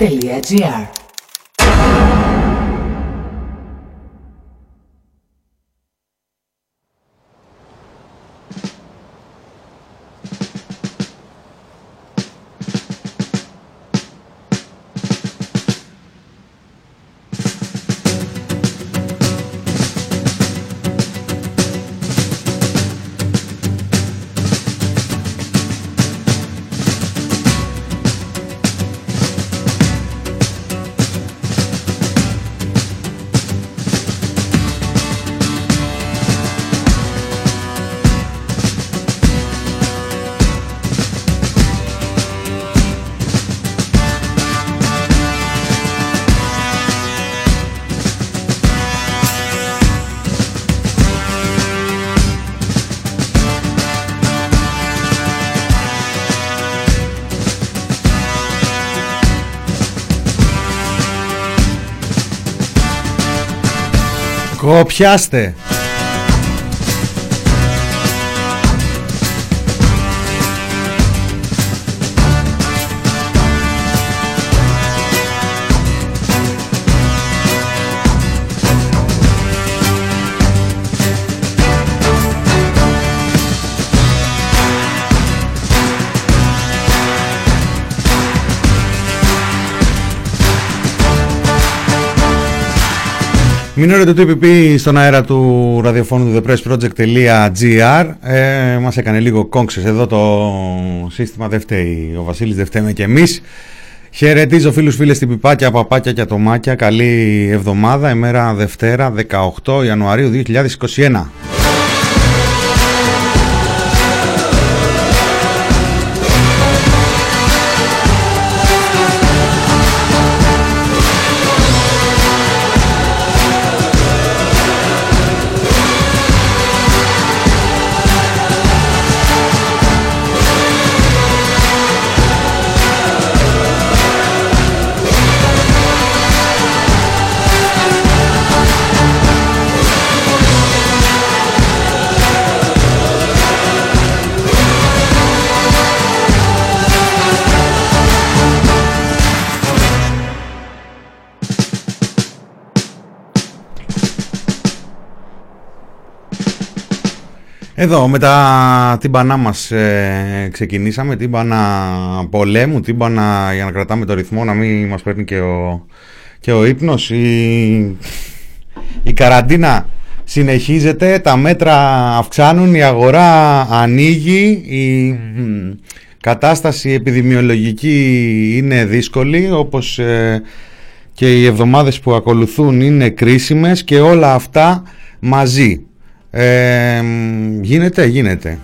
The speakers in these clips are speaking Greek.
Ateliê Adiar. Κοπιάστε. Μείνετε το TPP στον αέρα του ραδιοφώνου του thepressproject.gr ε, Μας έκανε λίγο κόγκσες εδώ το σύστημα. Δεν φταίει ο Βασίλης δεν φταίμε και εμείς. Χαιρετίζω φίλους φίλες την πιπάκια, παπάκια και ατομάκια. Καλή εβδομάδα, ημέρα Δευτέρα 18 Ιανουαρίου 2021 Εδώ με τα τύμπανά μας ε, ξεκινήσαμε, τύμπανα πολέμου, τύμπανα για να κρατάμε το ρυθμό, να μην μας παίρνει και ο, και ο ύπνος. Η, η καραντίνα συνεχίζεται, τα μέτρα αυξάνουν, η αγορά ανοίγει, η κατάσταση επιδημιολογική είναι δύσκολη, όπως ε, και οι εβδομάδες που ακολουθούν είναι κρίσιμες και όλα αυτά μαζί. Ε, γίνεται, γίνεται.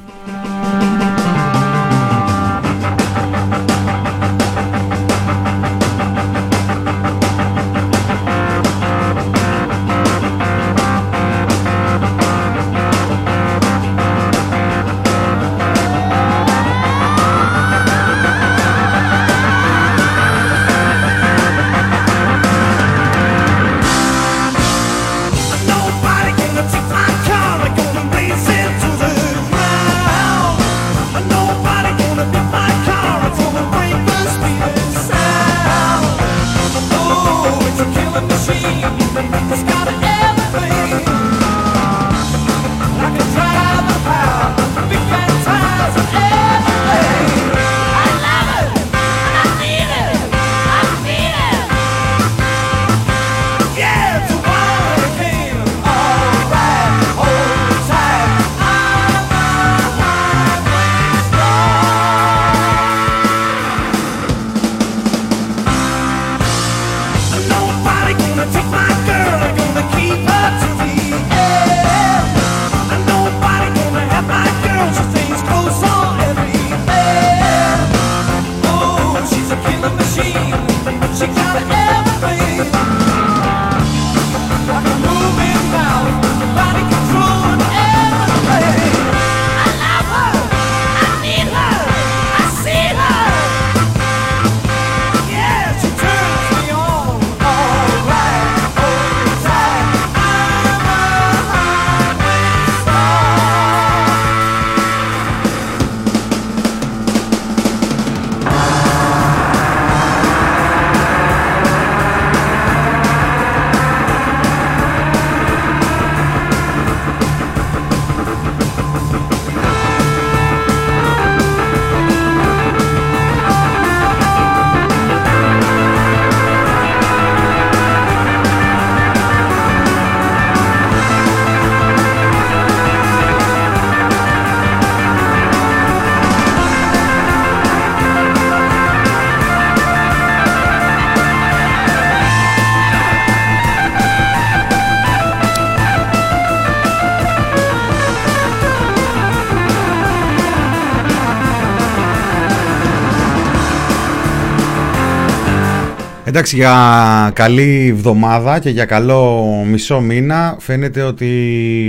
Εντάξει, για καλή εβδομάδα και για καλό μισό μήνα φαίνεται ότι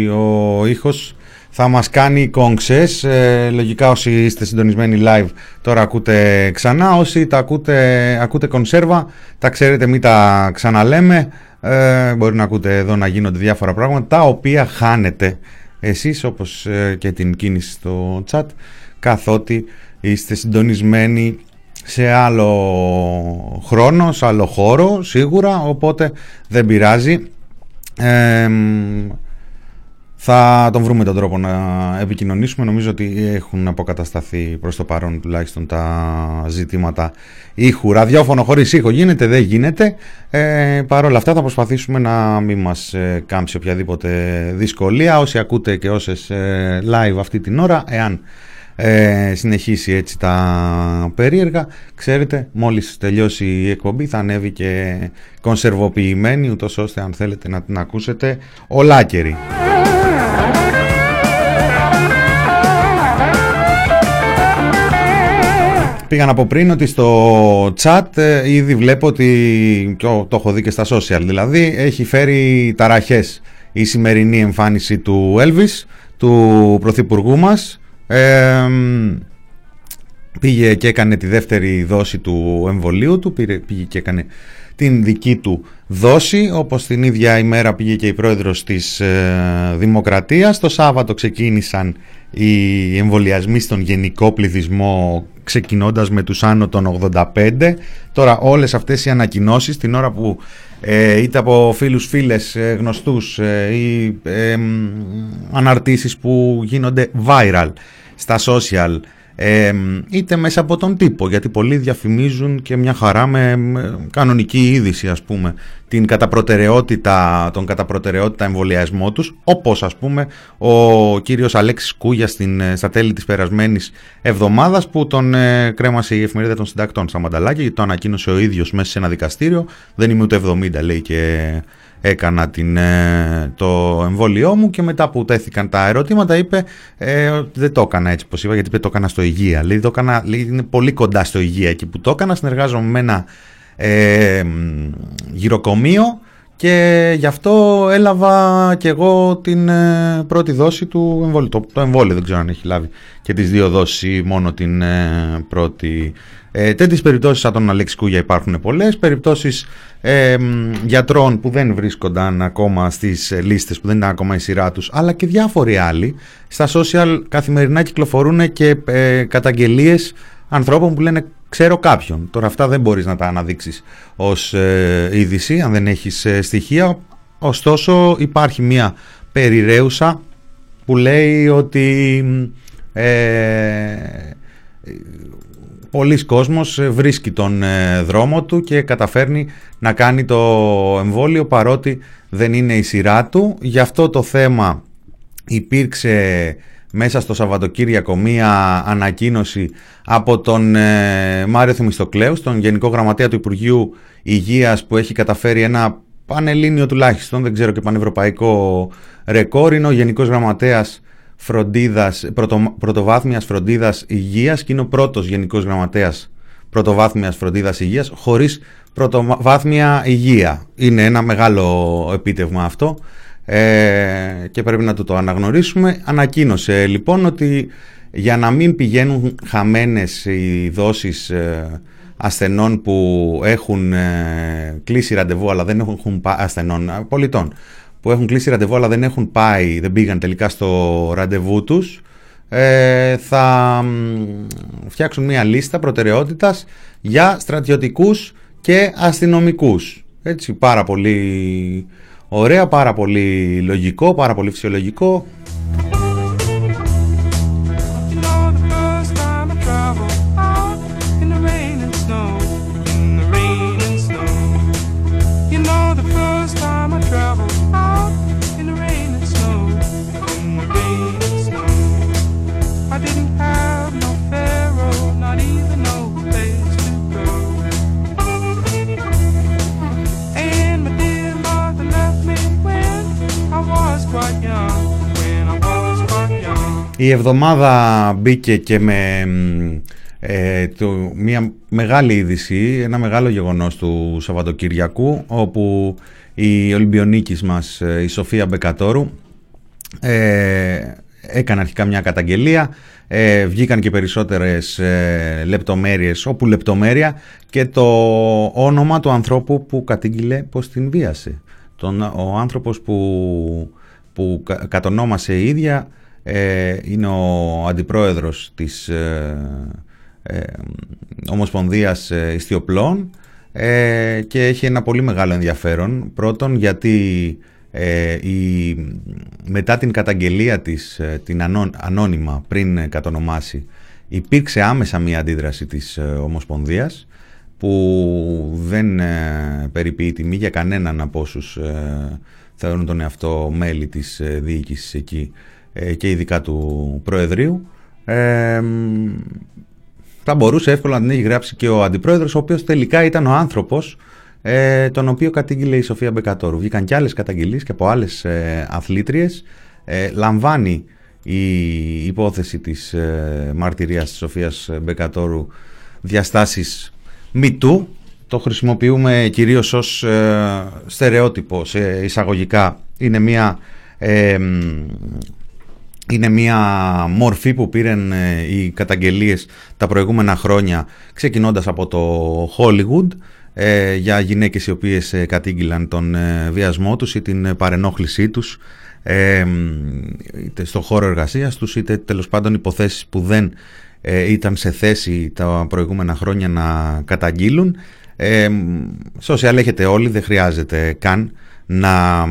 ο ήχος θα μας κάνει κόγξες. Ε, λογικά όσοι είστε συντονισμένοι live τώρα ακούτε ξανά. Όσοι τα ακούτε, ακούτε κονσέρβα, τα ξέρετε μην τα ξαναλέμε. Ε, μπορεί να ακούτε εδώ να γίνονται διάφορα πράγματα τα οποία χάνετε εσείς όπως ε, και την κίνηση στο chat καθότι είστε συντονισμένοι σε άλλο χρόνο, σε άλλο χώρο σίγουρα οπότε δεν πειράζει θα τον βρούμε τον τρόπο να επικοινωνήσουμε. Νομίζω ότι έχουν αποκατασταθεί προς το παρόν τουλάχιστον τα ζητήματα ήχου. Ραδιόφωνο χωρίς ήχο γίνεται, δεν γίνεται. Ε, Παρ' όλα αυτά θα προσπαθήσουμε να μην μας ε, κάμψει οποιαδήποτε δυσκολία. Όσοι ακούτε και όσες ε, live αυτή την ώρα, εάν ε, συνεχίσει έτσι τα περίεργα. Ξέρετε, μόλις τελειώσει η εκπομπή θα ανέβει και κονσερβοποιημένη, ούτως ώστε αν θέλετε να την ακούσετε ολάκερη. Πήγαν από πριν ότι στο chat ε, ήδη βλέπω ότι, και το έχω δει και στα social δηλαδή, έχει φέρει ταραχές η σημερινή εμφάνιση του Elvis, του πρωθυπουργού μας. Πήγε και έκανε τη δεύτερη δόση του εμβολίου του, πήγε και έκανε την δική του δόση, όπως την ίδια ημέρα πήγε και η πρόεδρος της ε, Δημοκρατίας. Το Σάββατο ξεκίνησαν οι εμβολιασμοί στον γενικό πληθυσμό ξεκινώντας με τους άνω των 85. Τώρα όλες αυτές οι ανακοινώσεις την ώρα που ε, είτε από φίλους, φίλες, ε, γνωστούς ε, ή ε, αναρτήσεις που γίνονται viral στα social είτε μέσα από τον τύπο γιατί πολλοί διαφημίζουν και μια χαρά με, κανονική είδηση ας πούμε την κατά τον κατά προτεραιότητα εμβολιασμό τους όπως ας πούμε ο κύριος Αλέξης Κούγιας στην, ε, στα τέλη της περασμένης εβδομάδας που τον ε, κρέμασε η εφημερίδα των συντακτών στα Μανταλάκια γιατί το ανακοίνωσε ο ίδιος μέσα σε ένα δικαστήριο. Δεν είμαι ούτε 70 λέει και έκανα την, ε, το εμβόλιό μου και μετά που τέθηκαν τα ερωτήματα είπε ε, ότι δεν το έκανα έτσι όπως είπα γιατί το έκανα στο υγεία. Λέει, το έκανα, λέει, είναι πολύ κοντά στο υγεία εκεί που το έκανα. Συνεργάζομαι με ένα ε, γυροκομείο και γι' αυτό έλαβα και εγώ την ε, πρώτη δόση του εμβόλιου. Το, το εμβόλιο δεν ξέρω αν έχει λάβει και τις δύο δόσεις ή μόνο την ε, πρώτη. Ε, τέτοιες περιπτώσεις σαν τον Αλέξη Κούγια υπάρχουν πολλές. Περιπτώσεις ε, γιατρών που δεν βρίσκονταν ακόμα στις λίστες, που δεν ήταν ακόμα η σειρά τους, αλλά και διάφοροι άλλοι. Στα social καθημερινά κυκλοφορούν και ε, καταγγελίες ανθρώπων που λένε ξέρω κάποιον. Τώρα αυτά δεν μπορείς να τα αναδείξεις ως ε, είδηση αν δεν έχεις ε, στοιχεία. Ωστόσο υπάρχει μια περιραίουσα που λέει ότι ε, πολλοί κόσμος βρίσκει τον ε, δρόμο του και καταφέρνει να κάνει το εμβόλιο παρότι δεν είναι η σειρά του. Γι' αυτό το θέμα υπήρξε μέσα στο Σαββατοκύριακο μία ανακοίνωση από τον ε, Μάριο Θεμιστοκλέου, τον Γενικό Γραμματέα του Υπουργείου Υγείας που έχει καταφέρει ένα πανελλήνιο τουλάχιστον, δεν ξέρω και πανευρωπαϊκό ρεκόρ, είναι ο Γενικός Γραμματέας φροντίδας, πρωτο, πρωτοβάθμιας φροντίδας υγείας και είναι ο πρώτος Γενικός Γραμματέας πρωτοβάθμιας φροντίδας υγείας χωρίς πρωτοβάθμια υγεία. Είναι ένα μεγάλο επίτευγμα αυτό ε, και πρέπει να το, το αναγνωρίσουμε. Ανακοίνωσε λοιπόν ότι για να μην πηγαίνουν χαμένες οι δόσεις ε, ασθενών που έχουν ε, κλείσει ραντεβού αλλά δεν έχουν πάει ασθενών ε, πολιτών που έχουν κλείσει ραντεβού αλλά δεν έχουν πάει, δεν πήγαν τελικά στο ραντεβού τους θα φτιάξουν μια λίστα προτεραιότητας για στρατιωτικούς και αστυνομικούς. Έτσι πάρα πολύ Ωραία, πάρα πολύ λογικό, πάρα πολύ φυσιολογικό. Η εβδομάδα μπήκε και με Ε, το, μια μεγάλη είδηση, ένα μεγάλο γεγονός του Σαββατοκυριακού όπου η Ολυμπιονίκης μας, ε, η Σοφία Μπεκατόρου ε, έκανε αρχικά μια καταγγελία ε, βγήκαν και περισσότερες ε, λεπτομέρειες όπου λεπτομέρεια και το όνομα του ανθρώπου που κατήγγειλε πως την βίασε. Τον, ο άνθρωπος που, που κατονόμασε η ίδια ε, είναι ο αντιπρόεδρος της ε, ε, Ομοσπονδίας Ιστιοπλών ε, και έχει ένα πολύ μεγάλο ενδιαφέρον. Πρώτον γιατί η, μετά την καταγγελία της, την ανώνυμα πριν κατονομάσει, υπήρξε άμεσα μία αντίδραση της Ομοσπονδίας που δεν περιποιεί τιμή για κανέναν από όσους θεωρούν τον εαυτό μέλη της διοίκησης εκεί και ειδικά του Προεδρείου θα μπορούσε εύκολα να την έχει γράψει και ο αντιπρόεδρος, ο οποίος τελικά ήταν ο άνθρωπος ε, τον οποίο κατήγγειλε η Σοφία Μπεκατόρου. Βγήκαν και άλλες καταγγελίες και από άλλες ε, αθλήτριες. Ε, λαμβάνει η υπόθεση της ε, μαρτυρίας της Σοφίας Μπεκατόρου διαστάσεις μητού. Το χρησιμοποιούμε κυρίως ως ε, στερεότυπο σε εισαγωγικά. Είναι μια ε, είναι μια μορφή που πήραν ε, οι καταγγελίες τα προηγούμενα χρόνια ξεκινώντας από το Hollywood ε, για γυναίκες οι οποίες ε, κατήγγυλαν τον βιασμό τους ή την παρενόχλησή τους είτε στο χώρο εργασίας τους είτε τέλος πάντων υποθέσεις που δεν ήταν σε θέση τα προηγούμενα χρόνια να καταγγείλουν. Ε, social έχετε όλοι, δεν χρειάζεται καν να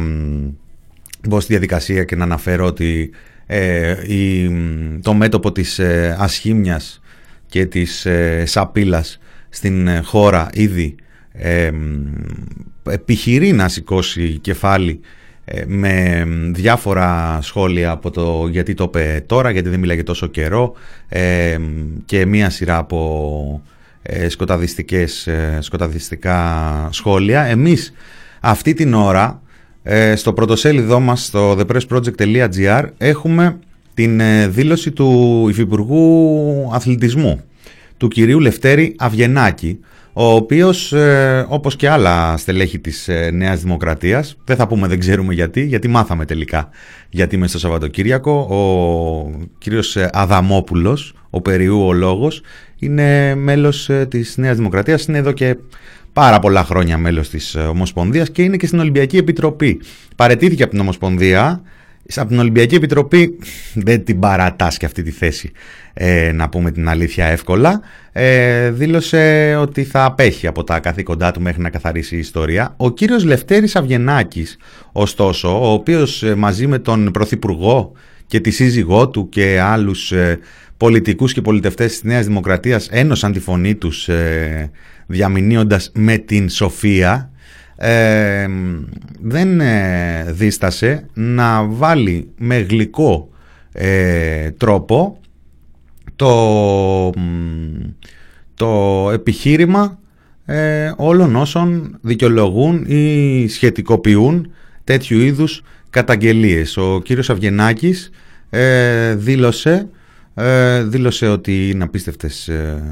μπω στη διαδικασία και να αναφέρω ότι ε, η, το μέτωπο της ε, ασχήμιας και της ε, σαπίλας στην ε, χώρα ήδη ε, επιχειρεί να σηκώσει κεφάλι με διάφορα σχόλια από το γιατί το είπε τώρα, γιατί δεν μιλάγε τόσο καιρό και μία σειρά από σκοταδιστικές, σκοταδιστικά σχόλια. Εμείς αυτή την ώρα ε, στο πρωτοσέλιδό μας στο thepressproject.gr έχουμε την ε, δήλωση του Υφυπουργού Αθλητισμού του κυρίου Λευτέρη Αυγενάκη ο οποίος ε, όπως και άλλα στελέχη της ε, Νέας Δημοκρατίας δεν θα πούμε δεν ξέρουμε γιατί γιατί μάθαμε τελικά γιατί μέσα στο Σαββατοκύριακο ο κύριος Αδαμόπουλος ο Περιού ο λόγος είναι μέλος της Νέας Δημοκρατίας είναι εδώ και πάρα πολλά χρόνια μέλος της ε, Ομοσπονδίας και είναι και στην Ολυμπιακή Επιτροπή. Παρετήθηκε από την Ομοσπονδία, από την Ολυμπιακή Επιτροπή δεν την παρατάσκει αυτή τη θέση, ε, να πούμε την αλήθεια εύκολα. Ε, δήλωσε ότι θα απέχει από τα καθήκοντά του μέχρι να καθαρίσει η ιστορία. Ο κύριος Λευτέρης Αυγενάκης, ωστόσο, ο οποίος ε, μαζί με τον Πρωθυπουργό και τη σύζυγό του και άλλους πολιτικούς και πολιτευτές της Νέας Δημοκρατίας ένωσαν τη φωνή τους διαμηνύοντας με την Σοφία ε, δεν ε, δίστασε να βάλει με γλυκό ε, τρόπο το, το επιχείρημα ε, όλων όσων δικαιολογούν ή σχετικοποιούν τέτοιου είδους καταγγελίες. Ο κύριος Αυγενάκης δήλωσε ε, δήλωσε ότι είναι απίστευτες, ε,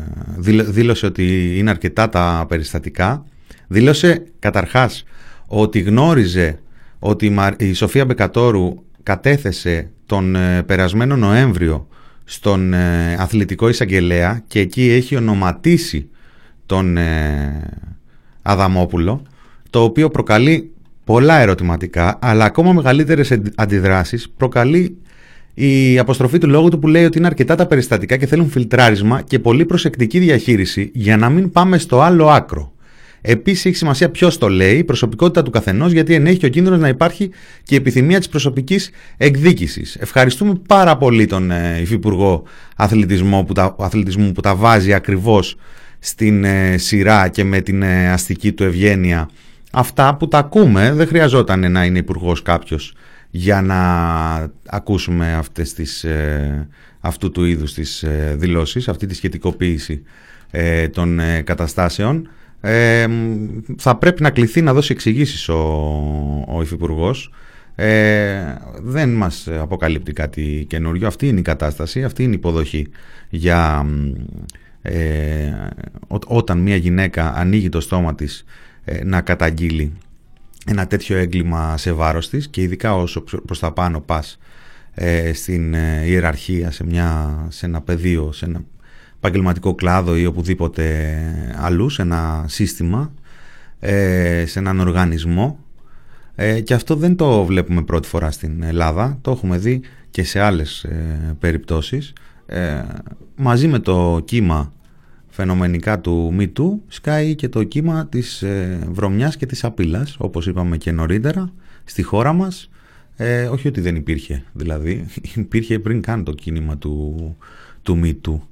δήλωσε ότι είναι αρκετά τα περιστατικά. Δήλωσε καταρχάς ότι γνώριζε ότι η Σοφία Μπεκατόρου κατέθεσε τον ε, περασμένο Νοέμβριο στον ε, αθλητικό εισαγγελέα και εκεί έχει ονοματίσει τον Αδαμόπουλο το οποίο προκαλεί πολλά ερωτηματικά αλλά ακόμα μεγαλύτερες αντιδράσεις προκαλεί η αποστροφή του λόγου του που λέει ότι είναι αρκετά τα περιστατικά και θέλουν φιλτράρισμα και πολύ προσεκτική διαχείριση για να μην πάμε στο άλλο άκρο. Επίσης, έχει σημασία ποιος το λέει, η προσωπικότητα του καθενός, γιατί ενέχει και ο κίνδυνος να υπάρχει και η επιθυμία της προσωπικής εκδίκησης. Ευχαριστούμε πάρα πολύ τον ε, Υφυπουργό Αθλητισμού που τα, αθλητισμού που τα βάζει ακριβώς στην ε, σειρά και με την ε, αστική του ευγένεια. Αυτά που τα ακούμε, δεν χρειαζόταν να είναι υπουργός κάποιος για να ακούσουμε αυτές τις, ε, αυτού του είδους τις ε, δηλώσεις, αυτή τη σχετικοποίηση ε, των καταστάσεων. θα πρέπει να κληθεί να δώσει εξηγήσεις ο, ο Υφυπουργός. δεν μας αποκαλύπτει κάτι καινούριο. Αυτή είναι η κατάσταση, αυτή είναι η υποδοχή για ε, όταν μια γυναίκα ανοίγει το στόμα της ε, να καταγγείλει ένα τέτοιο έγκλημα σε βάρος της και ειδικά όσο προς τα πάνω πας ε, στην ε, ιεραρχία, σε, μια, σε ένα πεδίο, σε ένα επαγγελματικό κλάδο ή οπουδήποτε αλλού, σε ένα σύστημα, ε, σε έναν οργανισμό και αυτό δεν το βλέπουμε πρώτη φορά στην Ελλάδα, το έχουμε δει και σε άλλες περιπτώσεις. Μαζί με το κύμα φαινομενικά του MeToo σκάει και το κύμα της βρωμιάς και της απειλάς, όπως είπαμε και νωρίτερα, στη χώρα μας ε, όχι ότι δεν υπήρχε, δηλαδή υπήρχε πριν καν το κίνημα του, του μύτου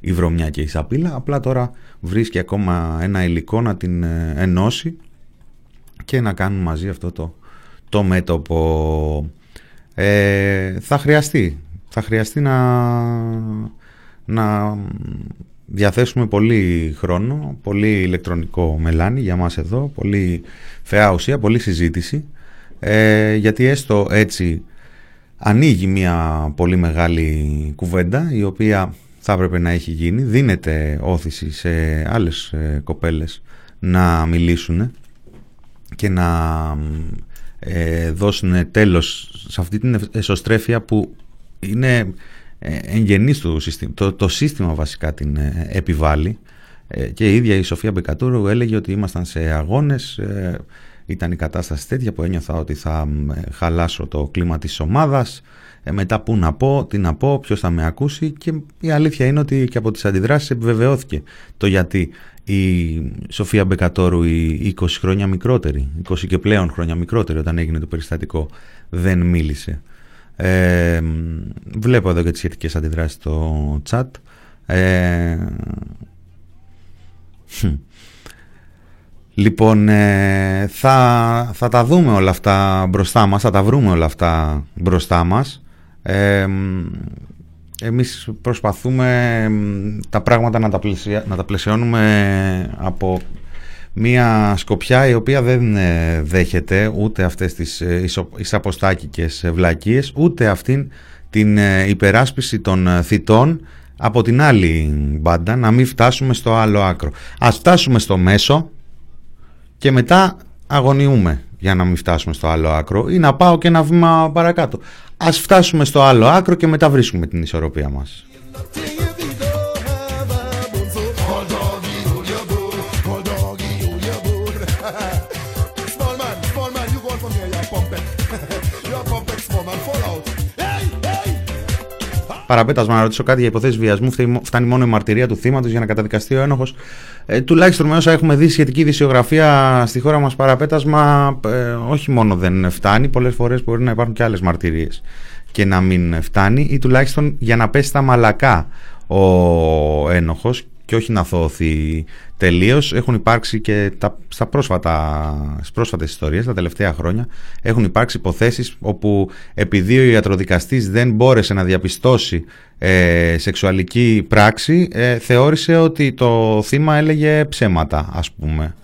η βρωμιά και η σαπίλα, απλά τώρα βρίσκει ακόμα ένα υλικό να την ε, ενώσει και να κάνουν μαζί αυτό το, το μέτωπο. Ε, θα χρειαστεί, θα χρειαστεί να, να διαθέσουμε πολύ χρόνο, πολύ ηλεκτρονικό μελάνι για μας εδώ, πολύ φαιά ουσία, πολύ συζήτηση ε, γιατί έστω έτσι ανοίγει μια πολύ μεγάλη κουβέντα η οποία θα έπρεπε να έχει γίνει. Δίνεται όθηση σε άλλες ε, κοπέλες να μιλήσουν και να ε, δώσουν τέλος σε αυτή την εσωστρέφεια που είναι ε, εγγενής του σύστημα. Το, το σύστημα βασικά την ε, επιβάλλει και η ίδια η Σοφία Μπεκατούρου έλεγε ότι ήμασταν σε αγώνες ήταν η κατάσταση τέτοια που ένιωθα ότι θα χαλάσω το κλίμα της ομάδας ε, μετά που να πω, τι να πω, ποιος θα με ακούσει και η αλήθεια είναι ότι και από τις αντιδράσεις επιβεβαιώθηκε το γιατί η Σοφία Μπεκατόρου η 20 χρόνια μικρότερη, 20 και πλέον χρόνια μικρότερη όταν έγινε το περιστατικό δεν μίλησε. Ε, βλέπω εδώ και τις σχετικές αντιδράσεις στο chat. Ε, Λοιπόν, ε, θα, θα τα δούμε όλα αυτά μπροστά μας, θα τα βρούμε όλα αυτά μπροστά μας. Ε, εμείς προσπαθούμε τα πράγματα να τα, πλαισια, να τα πλαισιώνουμε από μια σκοπιά η οποία δεν ε, δέχεται ούτε αυτές τις εισαποστάκικες βλακίες, ούτε αυτήν την υπεράσπιση των θητών από την άλλη μπάντα, να μην φτάσουμε στο άλλο άκρο. Ας φτάσουμε στο μέσο, και μετά αγωνιούμε για να μην φτάσουμε στο άλλο άκρο ή να πάω και ένα βήμα παρακάτω. Ας φτάσουμε στο άλλο άκρο και μετά βρίσκουμε την ισορροπία μας. Παραπέτασμα να ρωτήσω κάτι για υποθέσεις βιασμού. Φτάνει μόνο η μαρτυρία του θύματος για να καταδικαστεί ο ένοχος. Ε, τουλάχιστον με όσα έχουμε δει σχετική δυσιογραφία στη χώρα μας, παραπέτασμα ε, όχι μόνο δεν φτάνει. Πολλές φορές μπορεί να υπάρχουν και άλλες μαρτυρίες και να μην φτάνει, ή τουλάχιστον για να πέσει στα μαλακά ο ένοχος και όχι να θωωθεί τελείως. Έχουν υπάρξει και τα, στα πρόσφατα, στις πρόσφατες ιστορίες, τα τελευταία χρόνια, έχουν υπάρξει υποθέσεις όπου επειδή ο ιατροδικαστής δεν μπόρεσε να διαπιστώσει ε, σεξουαλική πράξη, ε, θεώρησε ότι το θύμα έλεγε ψέματα, ας πούμε.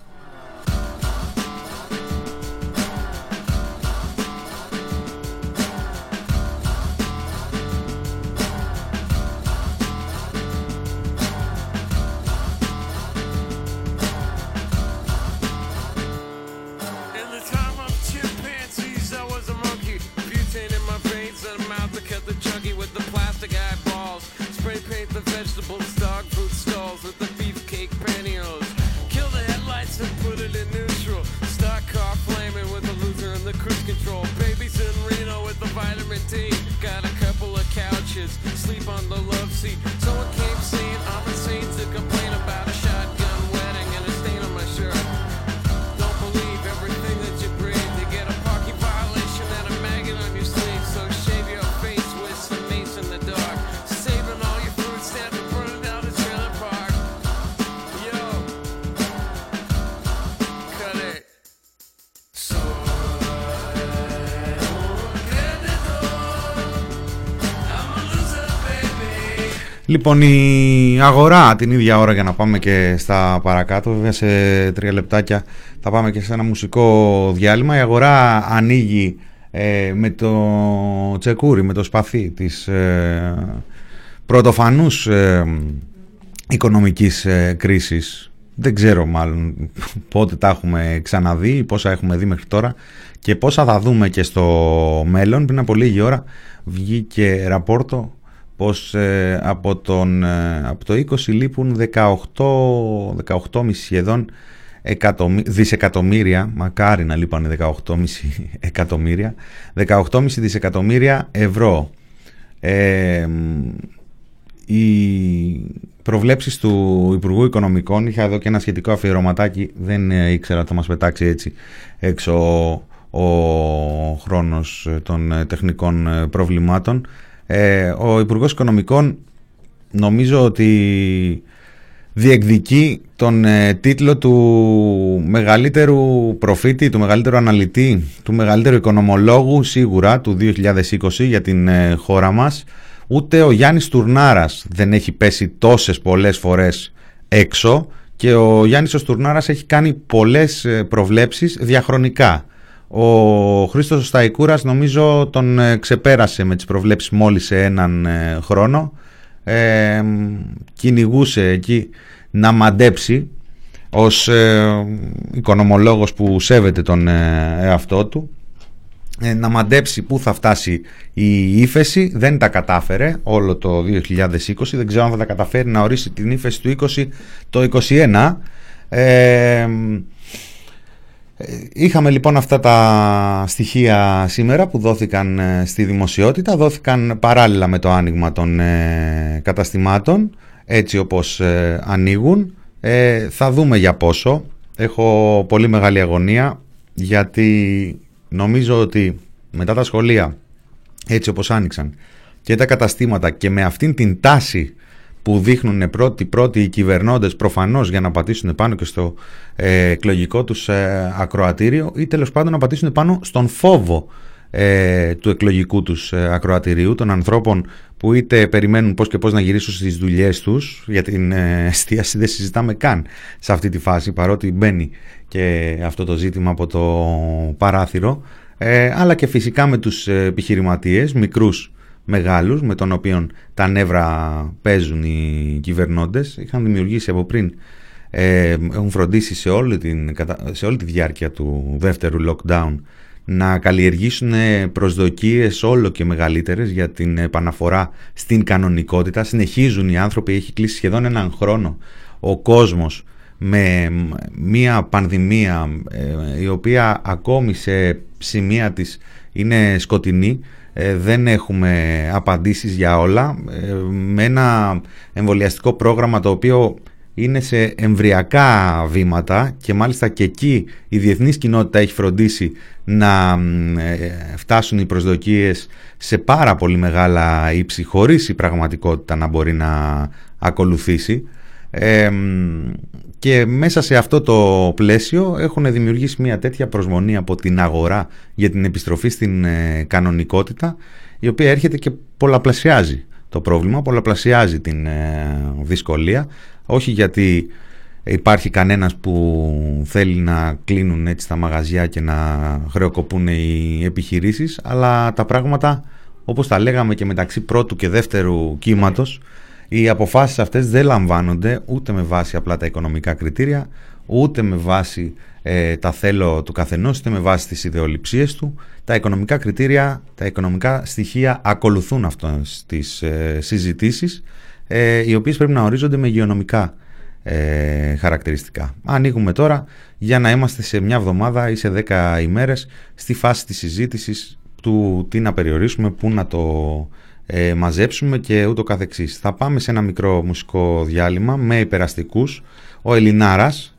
Λοιπόν, η αγορά την ίδια ώρα για να πάμε και στα παρακάτω, βέβαια σε τρία λεπτάκια θα πάμε και σε ένα μουσικό διάλειμμα. Η αγορά ανοίγει ε, με το τσεκούρι, με το σπαθί της ε, πρωτοφανούς ε, οικονομικής ε, κρίσης. Δεν ξέρω μάλλον πότε τα έχουμε ξαναδεί, πόσα έχουμε δει μέχρι τώρα και πόσα θα δούμε και στο μέλλον. Πριν από λίγη ώρα βγήκε ραπόρτο πως ε, από, τον, ε, από το 20 λείπουν 18, 18,5 σχεδόν δισεκατομμύρια, μακάρι να λείπανε 18,5 εκατομμύρια, 18,5 δισεκατομμύρια ευρώ. Ε, οι προβλέψεις του Υπουργού Οικονομικών, είχα εδώ και ένα σχετικό αφιερωματάκι, δεν ήξερα ότι θα μας πετάξει έτσι έξω ο χρόνος των τεχνικών προβλημάτων. Ε, ο Υπουργός Οικονομικών νομίζω ότι διεκδικεί τον ε, τίτλο του μεγαλύτερου προφήτη, του μεγαλύτερου αναλυτή, του μεγαλύτερου οικονομολόγου σίγουρα του 2020 για την ε, χώρα μας. Ούτε ο Γιάννης Τουρνάρας δεν έχει πέσει τόσες πολλές φορές έξω και ο Γιάννης ο Τουρνάρας έχει κάνει πολλές ε, προβλέψεις διαχρονικά. Ο Χρήστος Σταϊκούρας νομίζω τον ξεπέρασε με τις προβλέψεις μόλις σε έναν χρόνο. Ε, κυνηγούσε εκεί να μαντέψει ως ε, οικονομολόγος που σέβεται τον ε, εαυτό του. Ε, να μαντέψει πού θα φτάσει η ύφεση. Δεν τα κατάφερε όλο το 2020 δεν ξέρω αν θα τα καταφέρει να ορίσει την ύφεση του 20 το 2021 ε, Είχαμε λοιπόν αυτά τα στοιχεία σήμερα που δόθηκαν στη δημοσιότητα, δόθηκαν παράλληλα με το άνοιγμα των καταστημάτων έτσι όπως ε, ανοίγουν. Ε, θα δούμε για πόσο. Έχω πολύ μεγάλη αγωνία γιατί νομίζω ότι μετά τα σχολεία έτσι όπως άνοιξαν και τα καταστήματα και με αυτήν την τάση που δείχνουν πρώτοι πρώτοι οι κυβερνώντες προφανώς για να πατήσουν πάνω και στο ε, εκλογικό τους ε, ακροατήριο ή τέλος πάντων να πατήσουν πάνω στον φόβο ε, του εκλογικού τους ε, ακροατηρίου, των ανθρώπων που είτε περιμένουν πώς και πώς να γυρίσουν στις δουλειές τους, για την ε, εστίαση δεν συζητάμε καν σε αυτή τη φάση, παρότι μπαίνει και αυτό το ζήτημα από το παράθυρο, ε, αλλά και φυσικά με τους επιχειρηματίες, μικρούς μεγάλους, με τον οποίο τα νεύρα παίζουν οι κυβερνώντες, είχαν δημιουργήσει από πριν ε, έχουν φροντίσει σε όλη, την, σε όλη τη διάρκεια του δεύτερου lockdown να καλλιεργήσουν προσδοκίες όλο και μεγαλύτερες για την επαναφορά στην κανονικότητα. Συνεχίζουν οι άνθρωποι, έχει κλείσει σχεδόν έναν χρόνο ο κόσμος με μία πανδημία ε, η οποία ακόμη σε σημεία της είναι σκοτεινή ε, δεν έχουμε απαντήσεις για όλα. Ε, με ένα εμβολιαστικό πρόγραμμα το οποίο είναι σε εμβριακά βήματα και μάλιστα και εκεί η διεθνής κοινότητα έχει φροντίσει να ε, φτάσουν οι προσδοκίες σε πάρα πολύ μεγάλα ύψη χωρίς η πραγματικότητα να μπορεί να ακολουθήσει και μέσα σε αυτό το πλαίσιο έχουν δημιουργήσει μια τέτοια προσμονή από την αγορά για την επιστροφή στην ε, κανονικότητα η οποία έρχεται και πολλαπλασιάζει το πρόβλημα, πολλαπλασιάζει την ε, δυσκολία. Όχι γιατί υπάρχει κανένας που θέλει να κλείνουν έτσι τα μαγαζιά και να χρεοκοπούν οι επιχειρήσεις αλλά τα πράγματα όπως τα λέγαμε και μεταξύ πρώτου και δεύτερου κύματος οι αποφάσεις αυτές δεν λαμβάνονται ούτε με βάση απλά τα οικονομικά κριτήρια ούτε με βάση ε, τα θέλω του καθενός ούτε με βάση τις ιδεολειψίες του τα οικονομικά κριτήρια, τα οικονομικά στοιχεία ακολουθούν αυτές τις ε, συζητήσεις ε, οι οποίες πρέπει να ορίζονται με υγειονομικά ε, χαρακτηριστικά. Ανοίγουμε τώρα για να είμαστε σε μια εβδομάδα ή σε δέκα ημέρες στη φάση της συζήτησης του τι να περιορίσουμε, πού να το ε, μαζέψουμε και ούτω καθεξής. Θα πάμε σε ένα μικρό μουσικό διάλειμμα με υπεραστικούς. Ο Ελληνάρας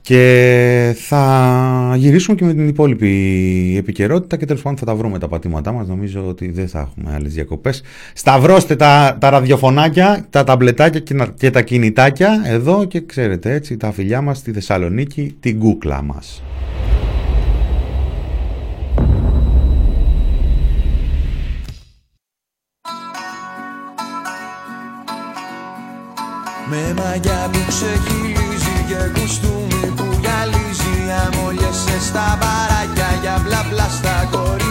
και θα γυρίσουμε και με την υπόλοιπη επικαιρότητα και τέλος πάντων θα τα βρούμε τα πατήματά μας. Νομίζω ότι δεν θα έχουμε άλλες διακοπές. Σταυρώστε τα, τα ραδιοφωνάκια, τα ταμπλετάκια και, τα κινητάκια εδώ και ξέρετε έτσι τα φιλιά μας στη Θεσσαλονίκη, την κούκλα μας. Με μαγιά που ξεχυλίζει και κουστού Αμολιέσαι στα μπαράκια για μπλα μπλα στα κοριτσάκια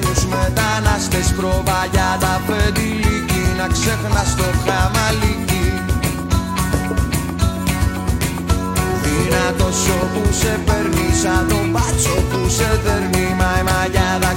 τους μετανάστες. Προβαγιά τα φεντιλίκι να ξέχνας το χαμαλίκι. Δυνατός που σε παίρνει σαν τον μπάτσο που σε δέρνει. Μα η μαγιά θα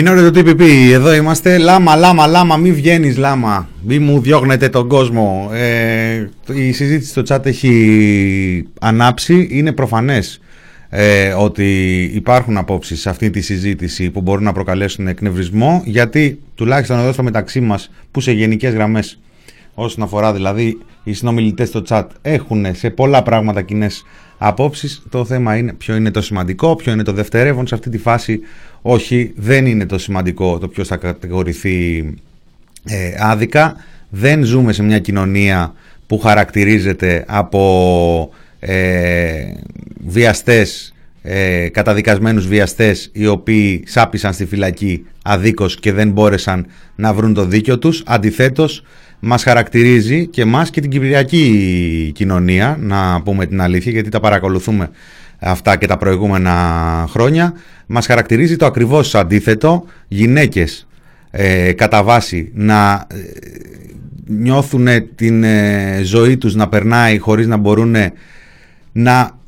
Μην το TPP, εδώ είμαστε. Λάμα, λάμα, λάμα, μη βγαίνεις λάμα. Μη μου διώχνετε τον κόσμο. Ε, η συζήτηση στο chat έχει ανάψει. Είναι προφανές ε, ότι υπάρχουν απόψεις σε αυτή τη συζήτηση που μπορούν να προκαλέσουν εκνευρισμό γιατί τουλάχιστον εδώ στο μεταξύ μας που σε γενικές γραμμές όσον αφορά δηλαδή οι συνομιλητές στο chat έχουν σε πολλά πράγματα κοινές απόψεις το θέμα είναι ποιο είναι το σημαντικό ποιο είναι το δευτερεύον σε αυτή τη φάση όχι δεν είναι το σημαντικό το ποιος θα κατηγορηθεί ε, άδικα δεν ζούμε σε μια κοινωνία που χαρακτηρίζεται από ε, βιαστές, ε, καταδικασμένους βιαστές οι οποίοι σάπισαν στη φυλακή αδίκως και δεν μπόρεσαν να βρουν το δίκιο τους. Αντιθέτως, μας χαρακτηρίζει και μας και την κυπριακή κοινωνία, να πούμε την αλήθεια, γιατί τα παρακολουθούμε αυτά και τα προηγούμενα χρόνια, μας χαρακτηρίζει το ακριβώς αντίθετο, γυναίκες ε, κατά βάση να ε, νιώθουν την ε, ζωή τους να περνάει χωρίς να μπορούν να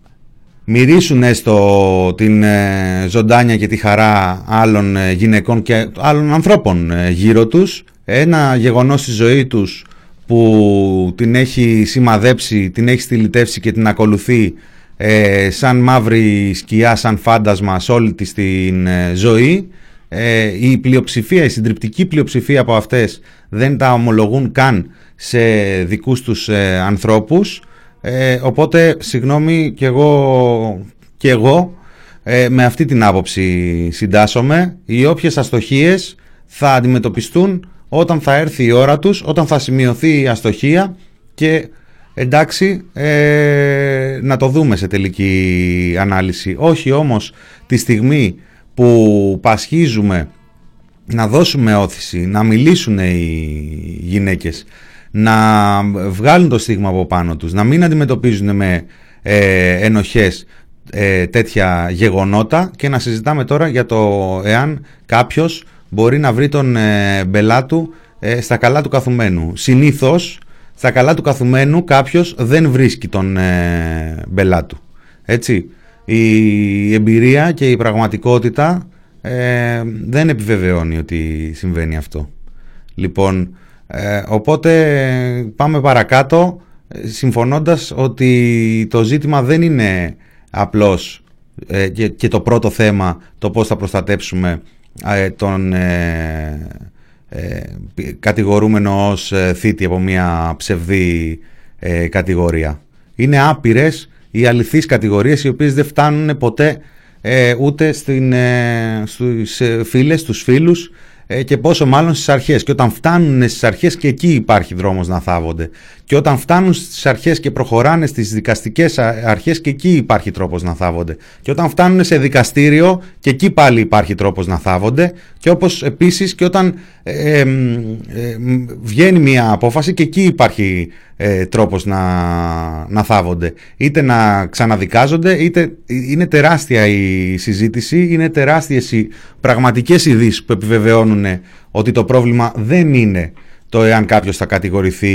μυρίσουν έστω την ε, ζωντάνια και τη χαρά άλλων ε, γυναικών και άλλων ανθρώπων ε, γύρω τους ένα γεγονός στη ζωή τους που την έχει σημαδέψει, την έχει στυλιτεύσει και την ακολουθεί ε, σαν μαύρη σκιά, σαν φάντασμα σε όλη της την ε, ζωή ε, η πλειοψηφία, η συντριπτική πλειοψηφία από αυτές δεν τα ομολογούν καν σε δικούς τους ε, ανθρώπους. Ε, οπότε συγγνώμη και εγώ, και εγώ ε, με αυτή την άποψη συντάσσομαι. Οι όποιες αστοχίες θα αντιμετωπιστούν όταν θα έρθει η ώρα τους όταν θα σημειωθεί η αστοχία και εντάξει ε, να το δούμε σε τελική ανάλυση. Όχι όμως τη στιγμή που πασχίζουμε να δώσουμε όθηση, να μιλήσουν οι γυναίκες, να βγάλουν το στίγμα από πάνω τους, να μην αντιμετωπίζουν με ε, ενοχές ε, τέτοια γεγονότα και να συζητάμε τώρα για το εάν κάποιος μπορεί να βρει τον ε, μπελά του ε, στα καλά του καθουμένου. Συνήθως στα καλά του καθουμένου κάποιος δεν βρίσκει τον ε, μπελά του. Έτσι η εμπειρία και η πραγματικότητα ε, δεν επιβεβαιώνει ότι συμβαίνει αυτό. Λοιπόν, ε, οπότε πάμε παρακάτω ε, συμφωνώντας ότι το ζήτημα δεν είναι απλώς ε, και, το πρώτο θέμα το πώς θα προστατέψουμε τον κατηγορούμενο ως θήτη από μια ψευδή κατηγορία. Είναι άπειρες οι αληθείς κατηγορίες οι οποίες δεν φτάνουν ποτέ ε, ούτε στην, ε, στους ε, φίλες, στους φίλους ε, και πόσο μάλλον στις αρχές. Και όταν φτάνουν στις αρχές και εκεί υπάρχει δρόμος να θάβονται. Και όταν φτάνουν στις αρχές και προχωράνε στις δικαστικές αρχές και εκεί υπάρχει τρόπος να θάβονται. Και όταν φτάνουν σε δικαστήριο και εκεί πάλι υπάρχει τρόπος να θάβονται. Και όπως επίσης και όταν ε, βγαίνει μια απόφαση και εκεί υπάρχει ε, τρόπος να, να θάβονται. Είτε να ξαναδικάζονται, είτε είναι τεράστια η συζήτηση, είναι τεράστιες οι πραγματικές ειδήσεις που επιβεβαιώνουν ότι το πρόβλημα δεν είναι το εάν κάποιος θα κατηγορηθεί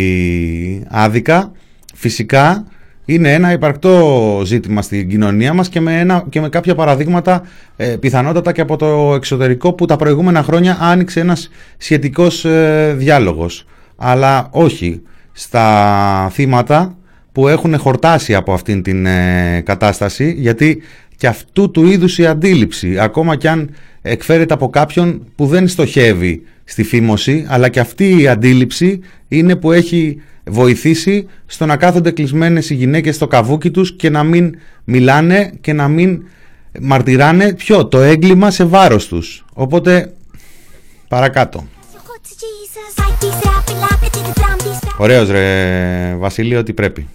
άδικα. Φυσικά είναι ένα υπαρκτό ζήτημα στην κοινωνία μας και με, ένα, και με κάποια παραδείγματα ε, πιθανότατα και από το εξωτερικό που τα προηγούμενα χρόνια άνοιξε ένας σχετικός ε, διάλογος. Αλλά όχι στα θύματα που έχουν χορτάσει από αυτήν την ε, κατάσταση γιατί και αυτού του είδους η αντίληψη ακόμα κι αν εκφέρεται από κάποιον που δεν στοχεύει στη φήμωση αλλά και αυτή η αντίληψη είναι που έχει βοηθήσει στο να κάθονται κλεισμένες οι γυναίκες στο καβούκι τους και να μην μιλάνε και να μην μαρτυράνε ποιο, το έγκλημα σε βάρος τους. Οπότε παρακάτω. Ωραίος ρε Βασίλειο ότι πρέπει.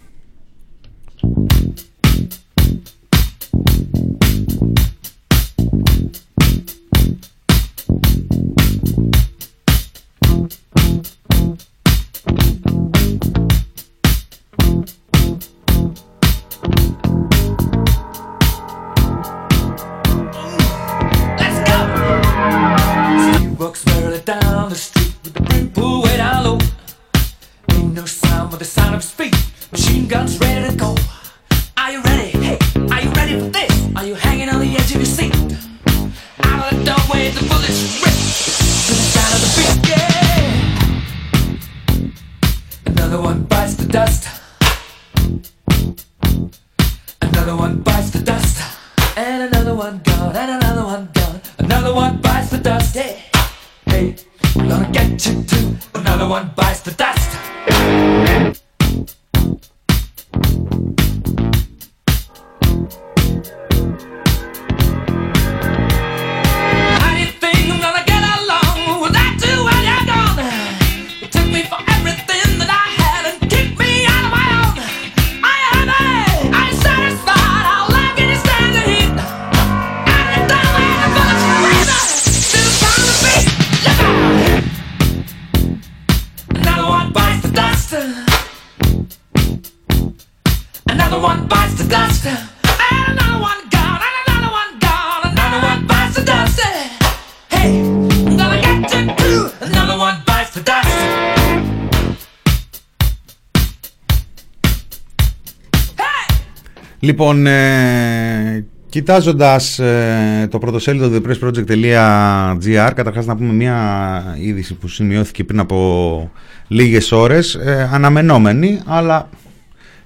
Λοιπόν, ε, κοιτάζοντας ε, το πρωτοσέλιδο thepressproject.gr καταρχάς να πούμε μια είδηση που σημειώθηκε πριν από λίγες ώρες ε, αναμενόμενη, αλλά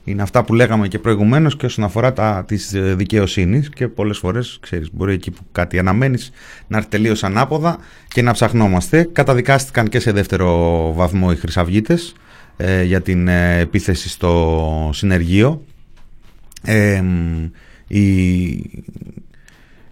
είναι αυτά που λέγαμε και προηγουμένως και όσον αφορά τα της ε, δικαιοσύνης και πολλές φορές, ξέρεις, μπορεί εκεί που κάτι αναμένεις να έρθει τελείως ανάποδα και να ψαχνόμαστε. Καταδικάστηκαν και σε δεύτερο βαθμό οι χρυσαυγίτες ε, για την ε, επίθεση στο συνεργείο ε, η,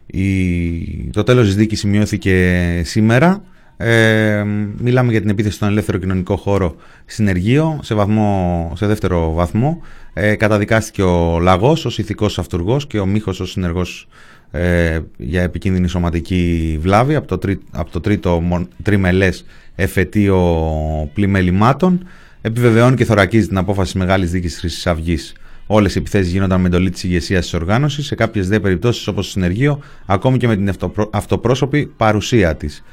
η, το τέλος της δίκης σημειώθηκε σήμερα. Ε, μιλάμε για την επίθεση στον ελεύθερο κοινωνικό χώρο συνεργείο σε, βαθμό, σε δεύτερο βαθμό. Ε, καταδικάστηκε ο Λαγός ως ηθικός αυτούργος και ο Μίχος ως συνεργός ε, για επικίνδυνη σωματική βλάβη από το, τρί, από το τρίτο μον- τριμελές εφετείο πλημελημάτων. Επιβεβαιώνει και θωρακίζει την απόφαση μεγάλης δίκης Χρυσής Αυγής Όλες οι επιθέσεις γίνονταν με εντολή της ηγεσίας της οργάνωσης, σε κάποιες δε περιπτώσεις όπως το συνεργείο, ακόμη και με την αυτοπρό- αυτοπρόσωπη παρουσία της.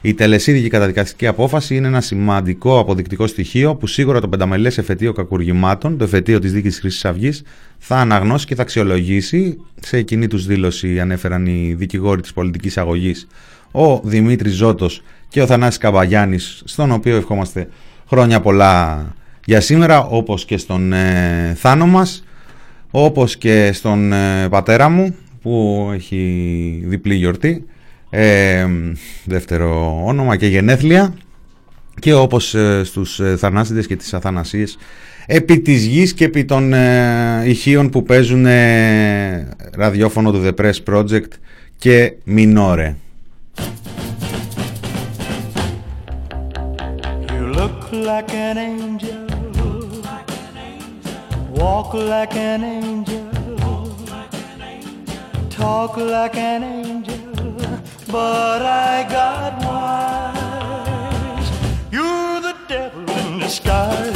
Η τελεσίδικη καταδικαστική απόφαση είναι ένα σημαντικό αποδεικτικό στοιχείο που σίγουρα το πενταμελές εφετείο κακουργημάτων, το εφετείο της δίκης Χρυσής Αυγής, θα αναγνώσει και θα αξιολογήσει. Σε εκείνη τους δήλωση ανέφεραν οι δικηγόροι της πολιτικής αγωγής, ο Δημήτρης Ζώτος και ο Θανάσης Καβαγιάννης, στον οποίο ευχόμαστε χρόνια πολλά για σήμερα, όπως και στον ε, Θάνο μας, όπως και στον ε, πατέρα μου, που έχει διπλή γιορτή, ε, δεύτερο όνομα και γενέθλια, και όπως ε, στους ε, Θανάσιδες και τις Αθανασίες, επί της γης και επί των ε, ηχείων που παίζουν ε, ραδιόφωνο του The Press Project και Μινόρε. You look like an angel. Walk like an angel. Talk like an angel. But I got wise. You're the devil in disguise.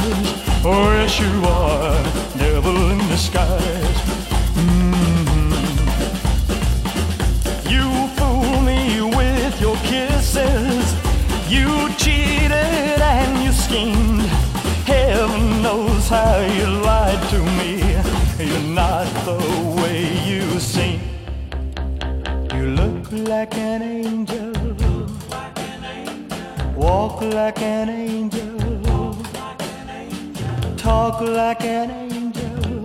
Oh, yes, you are. Devil in disguise. Mm-hmm. You fool me with your kisses. You cheated and you schemed. Heaven knows how you lied to me. You're not the way you seem. You look like an angel. Walk like an angel. Talk like an angel.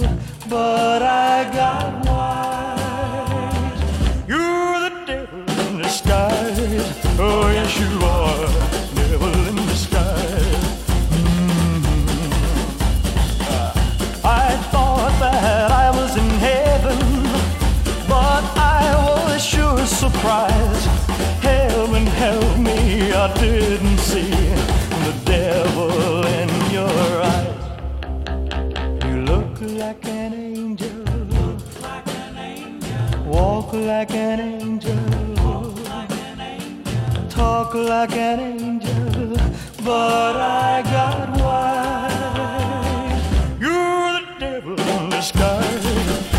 But I got wise. You're the devil in disguise. Oh, yes, you are. Never sure surprised. Heaven help me, I didn't see the devil in your eyes. You look like an angel, walk like an angel, talk like an angel, but I got wise. You're the devil in disguise.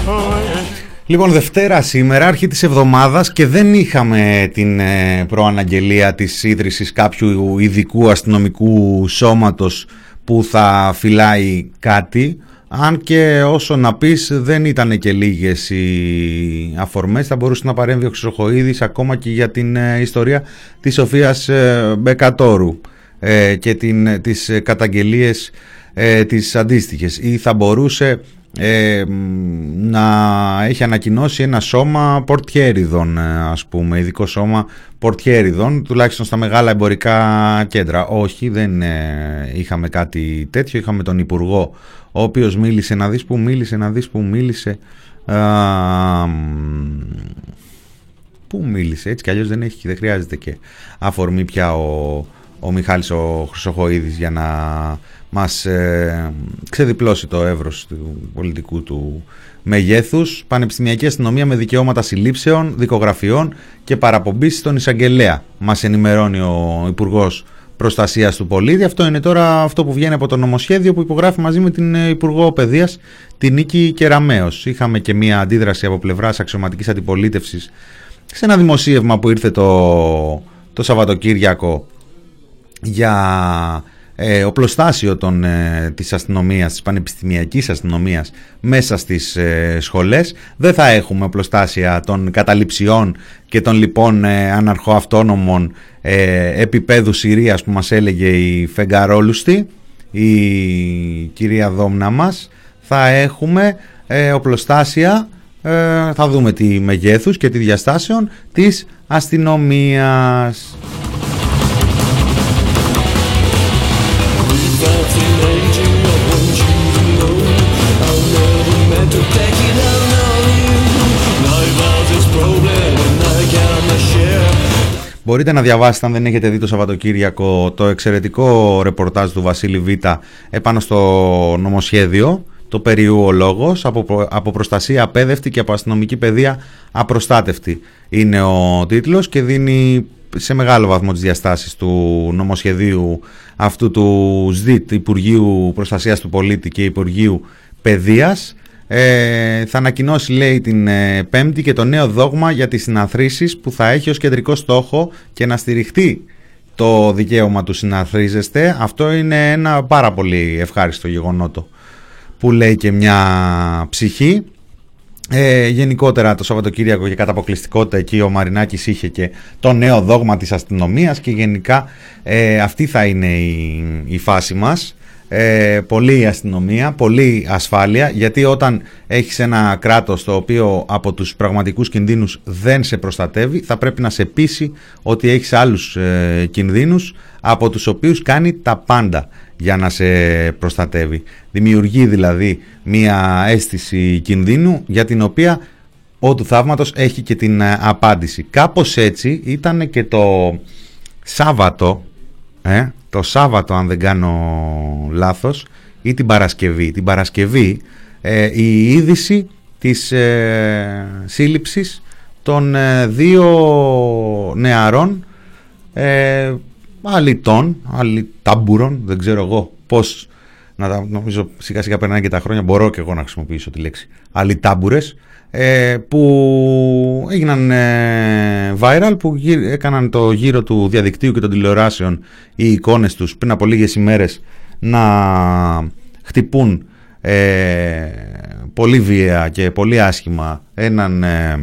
Oh, yes. Λοιπόν, Δευτέρα σήμερα, αρχή της εβδομάδας και δεν είχαμε την ε, προαναγγελία της ίδρυσης κάποιου ειδικού αστυνομικού σώματος που θα φυλάει κάτι. Αν και όσο να πεις δεν ήταν και λίγες οι αφορμές, θα μπορούσε να παρέμβει ο Χρυσοχοίδης ακόμα και για την ε, ιστορία της Σοφίας ε, Μπεκατόρου ε, και την, τις καταγγελίες ε, τις αντίστοιχες ή θα μπορούσε ε, μ, να έχει ανακοινώσει ένα σώμα πορτιέριδων ε, ας πούμε, ειδικό σώμα πορτιέριδων τουλάχιστον στα μεγάλα εμπορικά κέντρα. Όχι, δεν ε, είχαμε κάτι τέτοιο, είχαμε τον Υπουργό ο οποίος μίλησε να δεις που μίλησε, να δεις που μίλησε Α, μ, Πού μίλησε, έτσι κι αλλιώς δεν έχει, δεν χρειάζεται και αφορμή πια ο, ο Μιχάλης ο Χρυσοχοίδης για να μας ε, ξεδιπλώσει το εύρος του πολιτικού του μεγέθους. Πανεπιστημιακή αστυνομία με δικαιώματα συλλήψεων, δικογραφιών και παραπομπής στον εισαγγελέα. Μας ενημερώνει ο Υπουργός Προστασίας του Πολίτη. Αυτό είναι τώρα αυτό που βγαίνει από το νομοσχέδιο που υπογράφει μαζί με την ε, Υπουργό Παιδείας, την Νίκη Κεραμέως. Είχαμε και μια αντίδραση από πλευράς αξιωματικής αντιπολίτευσης σε ένα δημοσίευμα που ήρθε το, το Σαββατοκύριακο για ε, οπλοστάσιο των, ε, της αστυνομίας, της πανεπιστημιακής αστυνομίας μέσα στις ε, σχολές. Δεν θα έχουμε οπλοστάσια των καταληψιών και των λοιπόν ε, αναρχοαυτόνομων ε, επίπεδου Συρίας που μας έλεγε η Φεγγαρόλουστη, η κυρία Δόμνα μας. Θα έχουμε ε, οπλοστάσια, ε, θα δούμε τι μεγέθους και τι διαστάσεων της αστυνομίας. Μπορείτε να διαβάσετε αν δεν έχετε δει το Σαββατοκύριακο το εξαιρετικό ρεπορτάζ του Βασίλη Β επάνω στο νομοσχέδιο το περιού ο λόγος από, προ- από προστασία απέδευτη και από αστυνομική παιδεία απροστάτευτη είναι ο τίτλος και δίνει σε μεγάλο βαθμό τις διαστάσεις του νομοσχεδίου αυτού του ΣΔΙΤ Υπουργείου Προστασίας του Πολίτη και Υπουργείου Παιδείας ε, θα ανακοινώσει λέει την ε, Πέμπτη και το νέο δόγμα για τις συναθρήσεις που θα έχει ως κεντρικό στόχο και να στηριχτεί το δικαίωμα του συναθρίζεστε. Αυτό είναι ένα πάρα πολύ ευχάριστο γεγονότο που λέει και μια ψυχή. Ε, γενικότερα το Σαββατοκύριακο και κατά αποκλειστικότητα εκεί ο Μαρινάκης είχε και το νέο δόγμα της αστυνομίας και γενικά ε, αυτή θα είναι η, η φάση μας. Ε, πολύ αστυνομία, πολύ ασφάλεια γιατί όταν έχεις ένα κράτος το οποίο από τους πραγματικούς κινδύνους δεν σε προστατεύει θα πρέπει να σε πείσει ότι έχεις άλλους ε, κινδύνους από τους οποίους κάνει τα πάντα για να σε προστατεύει. Δημιουργεί δηλαδή μία αίσθηση κινδύνου για την οποία ο του θαύματος έχει και την ε, απάντηση. Κάπως έτσι ήταν και το Σάββατο, ε, το Σάββατο αν δεν κάνω λάθος, ή την Παρασκευή. Την Παρασκευή ε, η είδηση της ε, σύλληψης των ε, δύο νεαρών ε, αλητών, αλητάμπουρων, δεν ξέρω εγώ πώς να τα νομίζω σιγά σιγά περνάνε και τα χρόνια μπορώ και εγώ να χρησιμοποιήσω τη λέξη αλητάμπουρες ε, που έγιναν ε, viral που γύ- έκαναν το γύρο του διαδικτύου και των τηλεοράσεων οι εικόνες τους πριν από λίγες ημέρες να χτυπούν ε, πολύ βία και πολύ άσχημα έναν ε,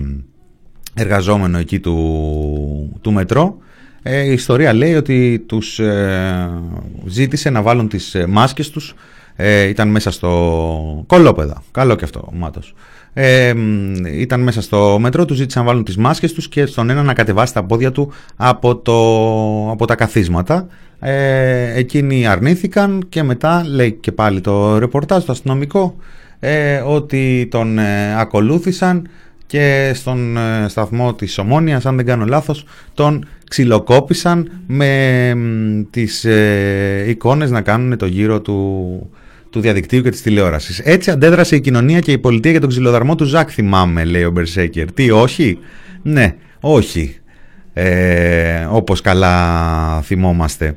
εργαζόμενο εκεί του, του μετρό. Ε, η ιστορία λέει ότι τους ε, ζήτησε να βάλουν τις ε, μάσκες τους ε, ήταν μέσα στο κολόπεδα. Καλό και αυτό, μάτος. Ε, ήταν μέσα στο μετρό, τους ζήτησαν να βάλουν τις μάσκες τους και στον ένα να κατεβάσει τα πόδια του από, το, από τα καθίσματα. Ε, εκείνοι αρνήθηκαν και μετά λέει και πάλι το ρεπορτάζ το αστυνομικό ε, ότι τον ε, ακολούθησαν και στον ε, σταθμό της Ομόνιας, αν δεν κάνω λάθος, τον ξυλοκόπησαν με τις ε, εικόνες να κάνουν το γύρο του, του διαδικτύου και της τηλεόρασης. Έτσι αντέδρασε η κοινωνία και η πολιτεία για τον ξυλοδαρμό του Ζακ, θυμάμαι, λέει ο Μπερσέκερ. Τι, όχι; Ναι, όχι. Ε, όπως καλά θυμόμαστε.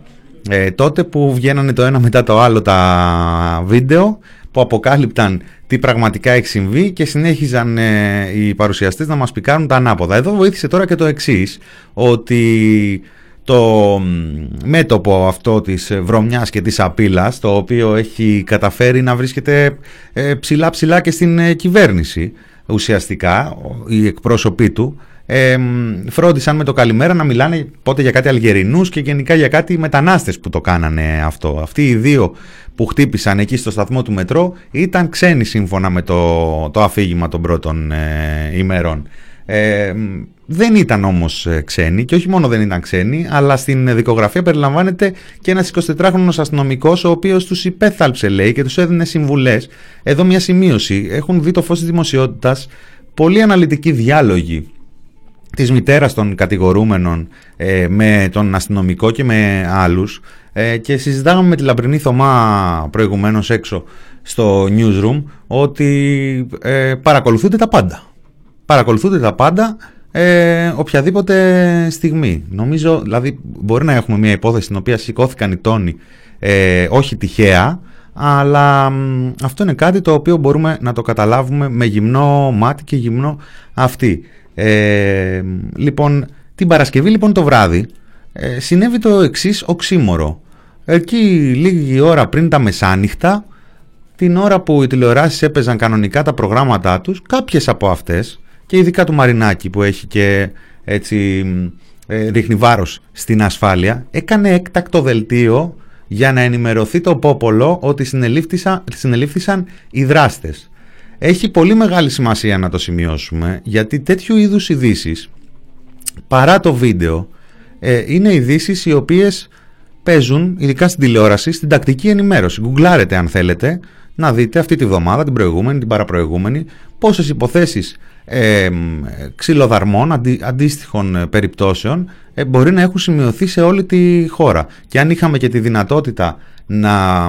Ε, τότε που βγαίνανε το ένα μετά το άλλο τα βίντεο που αποκάλυπταν τι πραγματικά έχει συμβεί και συνέχιζαν ε, οι παρουσιαστές να μας πικάρουν τα ανάποδα. Εδώ βοήθησε τώρα και το εξής, ότι το μέτωπο αυτό της βρωμιάς και της απειλάς, το οποίο έχει καταφέρει να βρίσκεται ε, ψηλά ψηλά και στην ε, κυβέρνηση ουσιαστικά, οι εκπρόσωποι του, ε, φρόντισαν με το καλημέρα να μιλάνε πότε για κάτι Αλγερινούς και γενικά για κάτι μετανάστες που το κάνανε αυτό. Αυτοί οι δύο που χτύπησαν εκεί στο σταθμό του μετρό ήταν ξένοι σύμφωνα με το, το αφήγημα των πρώτων ε, ημερών. Ε, δεν ήταν όμως ε, ξένοι και όχι μόνο δεν ήταν ξένοι αλλά στην δικογραφία περιλαμβάνεται και ένας 24χρονος αστυνομικός ο οποίος τους υπέθαλψε λέει και τους έδινε συμβουλές. Εδώ μια σημείωση. Έχουν δει το φως της δημοσιότητας πολύ αναλυτικοί διάλογοι της μητέρας των κατηγορούμενων ε, με τον αστυνομικό και με άλλους ε, και συζητάγαμε με τη Λαμπρινή Θωμά προηγουμένως έξω στο newsroom ότι ε, παρακολουθούνται τα πάντα. Παρακολουθούνται τα πάντα ε, οποιαδήποτε στιγμή. Νομίζω, δηλαδή μπορεί να έχουμε μια υπόθεση στην οποία σηκώθηκαν οι τόνοι ε, όχι τυχαία, αλλά αυτό είναι κάτι το οποίο μπορούμε να το καταλάβουμε με γυμνό μάτι και γυμνό αυτή. Ε, λοιπόν, την Παρασκευή λοιπόν το βράδυ ε, συνέβη το εξής οξύμορο. Εκεί λίγη ώρα πριν τα μεσάνυχτα, την ώρα που οι τηλεοράσεις έπαιζαν κανονικά τα προγράμματά τους, κάποιες από αυτές, και ειδικά του Μαρινάκη που έχει και έτσι ε, ρίχνει βάρος στην ασφάλεια, έκανε έκτακτο δελτίο για να ενημερωθεί το πόπολο ότι συνελήφθησαν οι δράστες. Έχει πολύ μεγάλη σημασία να το σημειώσουμε γιατί τέτοιου είδους ειδήσεις, παρά το βίντεο, ε, είναι ειδήσεις οι οποίες παίζουν, ειδικά στην τηλεόραση, στην τακτική ενημέρωση. Γκουγκλάρετε αν θέλετε να δείτε αυτή τη βδομάδα, την προηγούμενη, την παραπροηγούμενη, πόσες υποθέσεις ε, ξυλοδαρμών αντί, αντίστοιχων ε, περιπτώσεων ε, μπορεί να έχουν σημειωθεί σε όλη τη χώρα. Και αν είχαμε και τη δυνατότητα να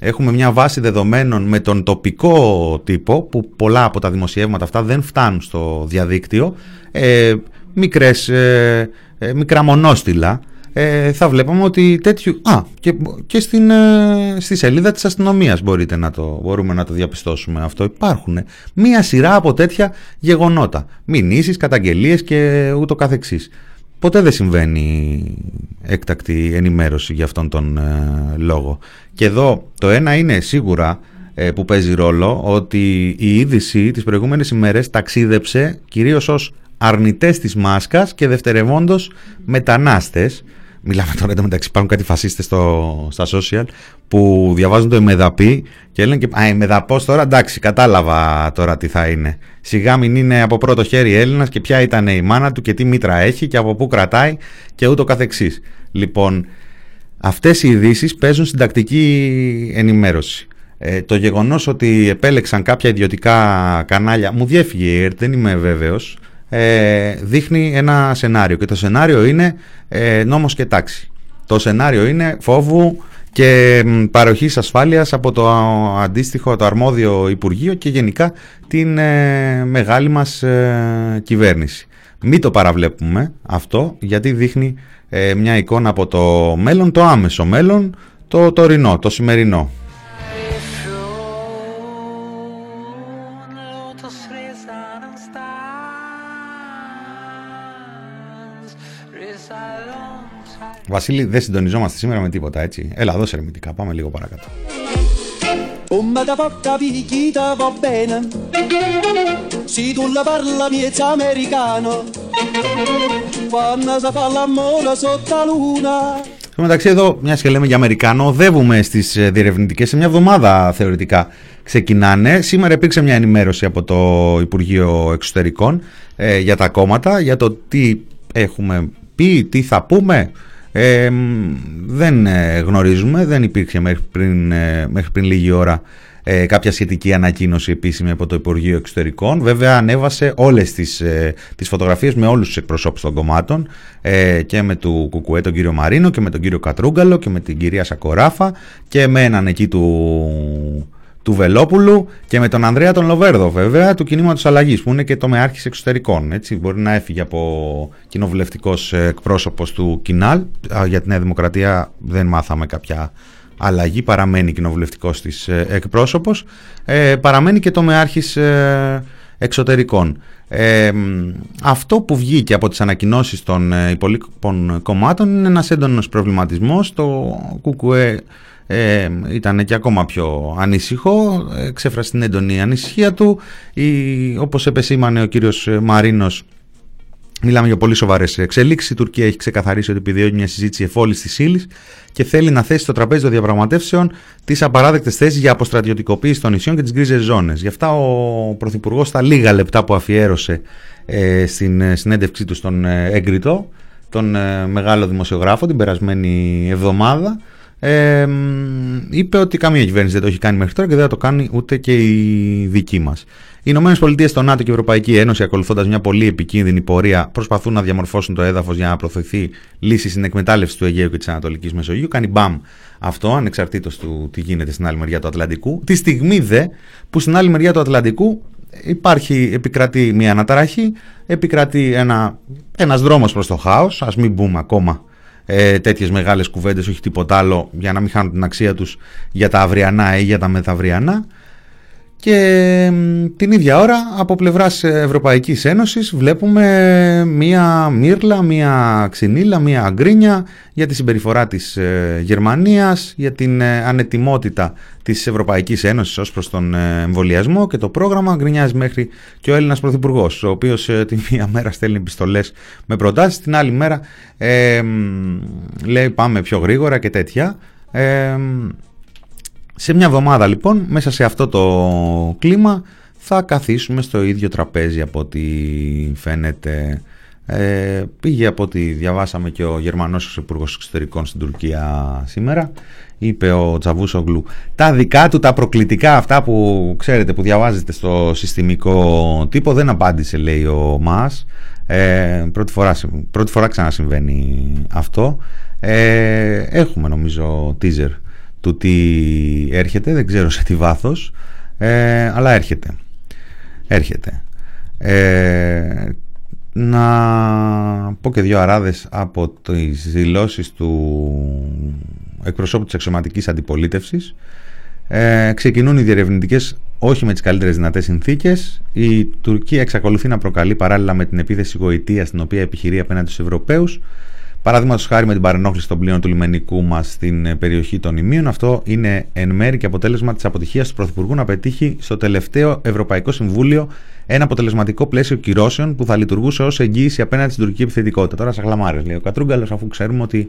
έχουμε μια βάση δεδομένων με τον τοπικό τύπο που πολλά από τα δημοσιεύματα αυτά δεν φτάνουν στο διαδίκτυο ε, μικρές, ε, ε μικρά μονόστιλα ε, θα βλέπαμε ότι τέτοιου... Α, και, και στην, ε, στη σελίδα της αστυνομίας μπορείτε να το, μπορούμε να το διαπιστώσουμε αυτό. Υπάρχουν μία σειρά από τέτοια γεγονότα. Μηνύσεις, καταγγελίες και ούτω καθεξής ποτέ δεν συμβαίνει έκτακτη ενημέρωση για αυτόν τον ε, λόγο. Και εδώ το ένα είναι σίγουρα ε, που παίζει ρόλο ότι η είδηση τις προηγούμενες ημέρες ταξίδεψε κυρίως ως αρνητές της μάσκας και δευτερευόντως μετανάστες Μιλάμε τώρα εντωμεταξύ υπάρχουν κάτι φασίστες στο, στα social που διαβάζουν το εμεδαπή και λένε και «Α, εμεδαπός τώρα εντάξει κατάλαβα τώρα τι θα είναι». Σιγά μην είναι από πρώτο χέρι Έλληνας και ποια ήταν η μάνα του και τι μήτρα έχει και από πού κρατάει και ούτω καθεξής. Λοιπόν, αυτές οι ειδήσεις παίζουν στην τακτική ενημέρωση. Ε, το γεγονός ότι επέλεξαν κάποια ιδιωτικά κανάλια, μου διέφυγε η ΕΡΤ, δεν είμαι βέβαιος, ε, δείχνει ένα σενάριο και το σενάριο είναι ε, νόμος και τάξη. Το σενάριο είναι φόβου και παροχής ασφάλειας από το αντίστοιχο, το αρμόδιο Υπουργείο και γενικά την ε, μεγάλη μας ε, κυβέρνηση. Μην το παραβλέπουμε αυτό γιατί δείχνει ε, μια εικόνα από το μέλλον, το άμεσο μέλλον, το τωρινό, το σημερινό. Βασίλη, δεν συντονιζόμαστε σήμερα με τίποτα, έτσι. Έλα, δώσε ερμητικά. Πάμε λίγο παρακάτω. Come da poca picchita va bene, se tu la parla miezza americano, quando si fa l'amore sotto la luna Στο μεταξύ εδώ, μιας και λέμε για Αμερικάνο, οδεύουμε στις ε, διερευνητικές σε μια εβδομάδα θεωρητικά ξεκινάνε. Σήμερα υπήρξε μια ενημέρωση από το Υπουργείο Εξωτερικών ε, για τα κόμματα, για το τι έχουμε πει, τι θα πούμε. Ε, δεν ε, γνωρίζουμε, δεν υπήρξε μέχρι πριν, μέχρι πριν λίγη ώρα ε, κάποια σχετική ανακοίνωση επίσημη από το Υπουργείο Εξωτερικών. Βέβαια ανέβασε όλες τις, ε, τις φωτογραφίες με όλους τους εκπροσώπους των κομμάτων ε, και με του Κουκουέ τον κύριο Μαρίνο και με τον κύριο Κατρούγκαλο και με την κυρία Σακοράφα και με έναν εκεί του, του Βελόπουλου και με τον Ανδρέα τον Λοβέρδο βέβαια του κινήματος αλλαγής που είναι και το μεάρχης εξωτερικών. Έτσι. Μπορεί να έφυγε από κοινοβουλευτικός ε, εκπρόσωπος του Κινάλ. Για την Νέα Δημοκρατία δεν μάθαμε κάποια αλλαγή, παραμένει κοινοβουλευτικός της ε, εκπρόσωπος, ε, παραμένει και το μεάρχης ε, εξωτερικών. Ε, αυτό που βγήκε από τις ανακοινώσεις των υπολείπων κομμάτων είναι ένας έντονος προβληματισμός. Το ΚΚΕ ε, ήταν και ακόμα πιο ανήσυχο, εξέφρασε την έντονη ανησυχία του. Η, όπως επεσήμανε ο κύριος Μαρίνος, Μιλάμε για πολύ σοβαρές εξελίξεις. Η Τουρκία έχει ξεκαθαρίσει ότι επιδιώκει μια συζήτηση εφόλης της ύλης και θέλει να θέσει στο τραπέζι των διαπραγματεύσεων τις απαράδεκτες θέσεις για αποστρατιωτικοποίηση των νησιών και τις γκρίζες ζώνες. Γι' αυτά ο Πρωθυπουργός, στα λίγα λεπτά που αφιέρωσε ε, στην ε, συνέντευξή του στον ε, Έγκριτο, τον ε, μεγάλο δημοσιογράφο, την περασμένη εβδομάδα, ε, είπε ότι καμία κυβέρνηση δεν το έχει κάνει μέχρι τώρα και δεν θα το κάνει ούτε και η δική μας. Οι Ηνωμένες Πολιτείες, το ΝΑΤΟ και η Ευρωπαϊκή Ένωση, ακολουθώντας μια πολύ επικίνδυνη πορεία, προσπαθούν να διαμορφώσουν το έδαφος για να προωθηθεί λύση στην εκμετάλλευση του Αιγαίου και της Ανατολικής Μεσογείου. Κάνει μπαμ αυτό, ανεξαρτήτως του τι γίνεται στην άλλη μεριά του Ατλαντικού. Τη στιγμή δε που στην άλλη μεριά του Ατλαντικού υπάρχει, επικρατεί μια αναταραχή, επικρατεί ένα, ένας δρόμος προς το χάος, ας μην μπούμε ακόμα ε, τέτοιες μεγάλες κουβέντες, όχι τίποτα άλλο, για να μην χάνουν την αξία τους για τα αυριανά ή για τα μεθαυριανά. Και την ίδια ώρα από πλευράς Ευρωπαϊκής Ένωσης βλέπουμε μία μύρλα, μία ξυνήλα, μία αγκρίνια για τη συμπεριφορά της ε, Γερμανίας, για την ε, ανετοιμότητα της Ευρωπαϊκής Ένωσης ως προς τον ε, εμβολιασμό και το πρόγραμμα γκρινιάζει μέχρι και ο Έλληνας Πρωθυπουργός, ο οποίος τη μία μέρα στέλνει επιστολές με προτάσεις, την άλλη μέρα ε, λέει πάμε πιο γρήγορα και τέτοια. Σε μια εβδομάδα λοιπόν, μέσα σε αυτό το κλίμα, θα καθίσουμε στο ίδιο τραπέζι από ό,τι φαίνεται. Ε, πήγε από ό,τι διαβάσαμε και ο Γερμανός Υπουργός Εξωτερικών στην Τουρκία σήμερα. Είπε ο Τσαβούσογλου τα δικά του, τα προκλητικά αυτά που ξέρετε που διαβάζετε στο συστημικό τύπο δεν απάντησε λέει ο Μάς. Ε, πρώτη, φορά, πρώτη φορά ξανασυμβαίνει αυτό. Ε, έχουμε νομίζω teaser του τι έρχεται, δεν ξέρω σε τι βάθος, ε, αλλά έρχεται. Έρχεται. Ε, να πω και δύο αράδες από τις δηλώσεις του εκπροσώπου της αξιωματικής αντιπολίτευσης. Ε, ξεκινούν οι διερευνητικές όχι με τις καλύτερες δυνατές συνθήκες. Η Τουρκία εξακολουθεί να προκαλεί παράλληλα με την επίθεση γοητεία στην οποία επιχειρεί απέναντι στους Ευρωπαίους Παραδείγματο χάρη με την παρενόχληση των πλοίων του λιμενικού μας στην ε, περιοχή των Ιμίων, αυτό είναι εν μέρη και αποτέλεσμα της αποτυχίας του Πρωθυπουργού να πετύχει στο τελευταίο Ευρωπαϊκό Συμβούλιο ένα αποτελεσματικό πλαίσιο κυρώσεων που θα λειτουργούσε ως εγγύηση απέναντι στην τουρκική επιθετικότητα. Τώρα, σαν χλαμάρες, λέει ο Κατρούγκαλος, αφού ξέρουμε ότι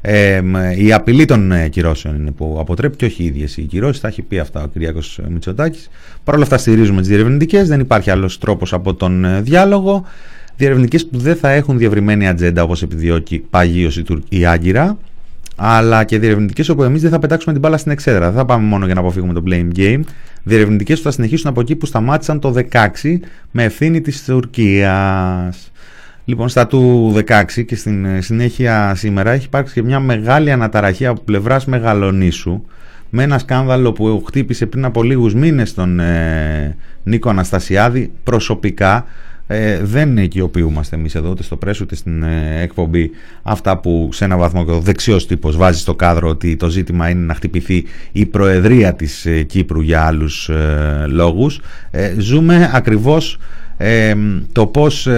ε, η απειλή των ε, κυρώσεων είναι που αποτρέπει και όχι οι ίδιες οι κυρώσεις. Τα έχει πει αυτά ο Κυριάκος Μητσοτάκης. Παρ' όλα αυτά, στηρίζουμε τις διερευνητικές. Δεν υπάρχει άλλος τρόπος από τον ε, διάλογο διερευνητικές που δεν θα έχουν διευρυμένη ατζέντα όπως επιδιώκει παγίω η Άγκυρα, αλλά και διερευνητικές όπου εμείς δεν θα πετάξουμε την μπάλα στην εξέδρα. Δεν θα πάμε μόνο για να αποφύγουμε το blame game. Διερευνητικές που θα συνεχίσουν από εκεί που σταμάτησαν το 16 με ευθύνη της Τουρκίας. Λοιπόν, στα του 16 και στην συνέχεια σήμερα έχει υπάρξει και μια μεγάλη αναταραχή από πλευράς Μεγαλονίσου με ένα σκάνδαλο που χτύπησε πριν από λίγους μήνες τον ε, Νίκο Αναστασιάδη προσωπικά ε, δεν οικειοποιούμαστε εμείς εδώ ούτε στο πρέσο ούτε στην ε, εκπομπή αυτά που σε ένα βαθμό και ο δεξιός τύπος βάζει στο κάδρο ότι το ζήτημα είναι να χτυπηθεί η Προεδρία της ε, Κύπρου για άλλους ε, λόγους. ζούμε ακριβώς το πώς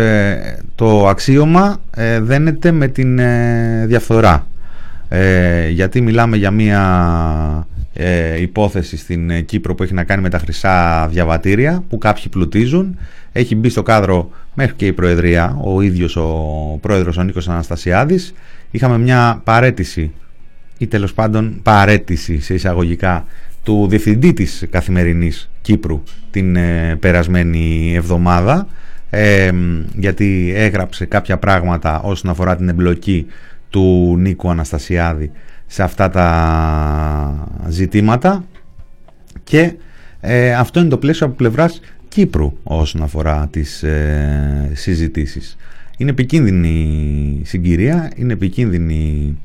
το αξίωμα δένεται με την διαφθορά. γιατί μιλάμε για μια υπόθεση στην Κύπρο που έχει να κάνει με τα χρυσά διαβατήρια που κάποιοι πλουτίζουν έχει μπει στο κάδρο μέχρι και η Προεδρία, ο ίδιος ο πρόεδρος ο Νίκος Αναστασιάδης. Είχαμε μια παρέτηση ή τέλος πάντων παρέτηση σε εισαγωγικά του διευθυντή της Καθημερινής Κύπρου την ε, περασμένη εβδομάδα ε, γιατί έγραψε κάποια πράγματα όσον αφορά την εμπλοκή του Νίκου Αναστασιάδη σε αυτά τα ζητήματα και ε, αυτό είναι το πλαίσιο από πλευράς Κύπρου όσον αφορά τις ε, συζητήσεις. Είναι επικίνδυνη συγκυρία, είναι επικίνδυνη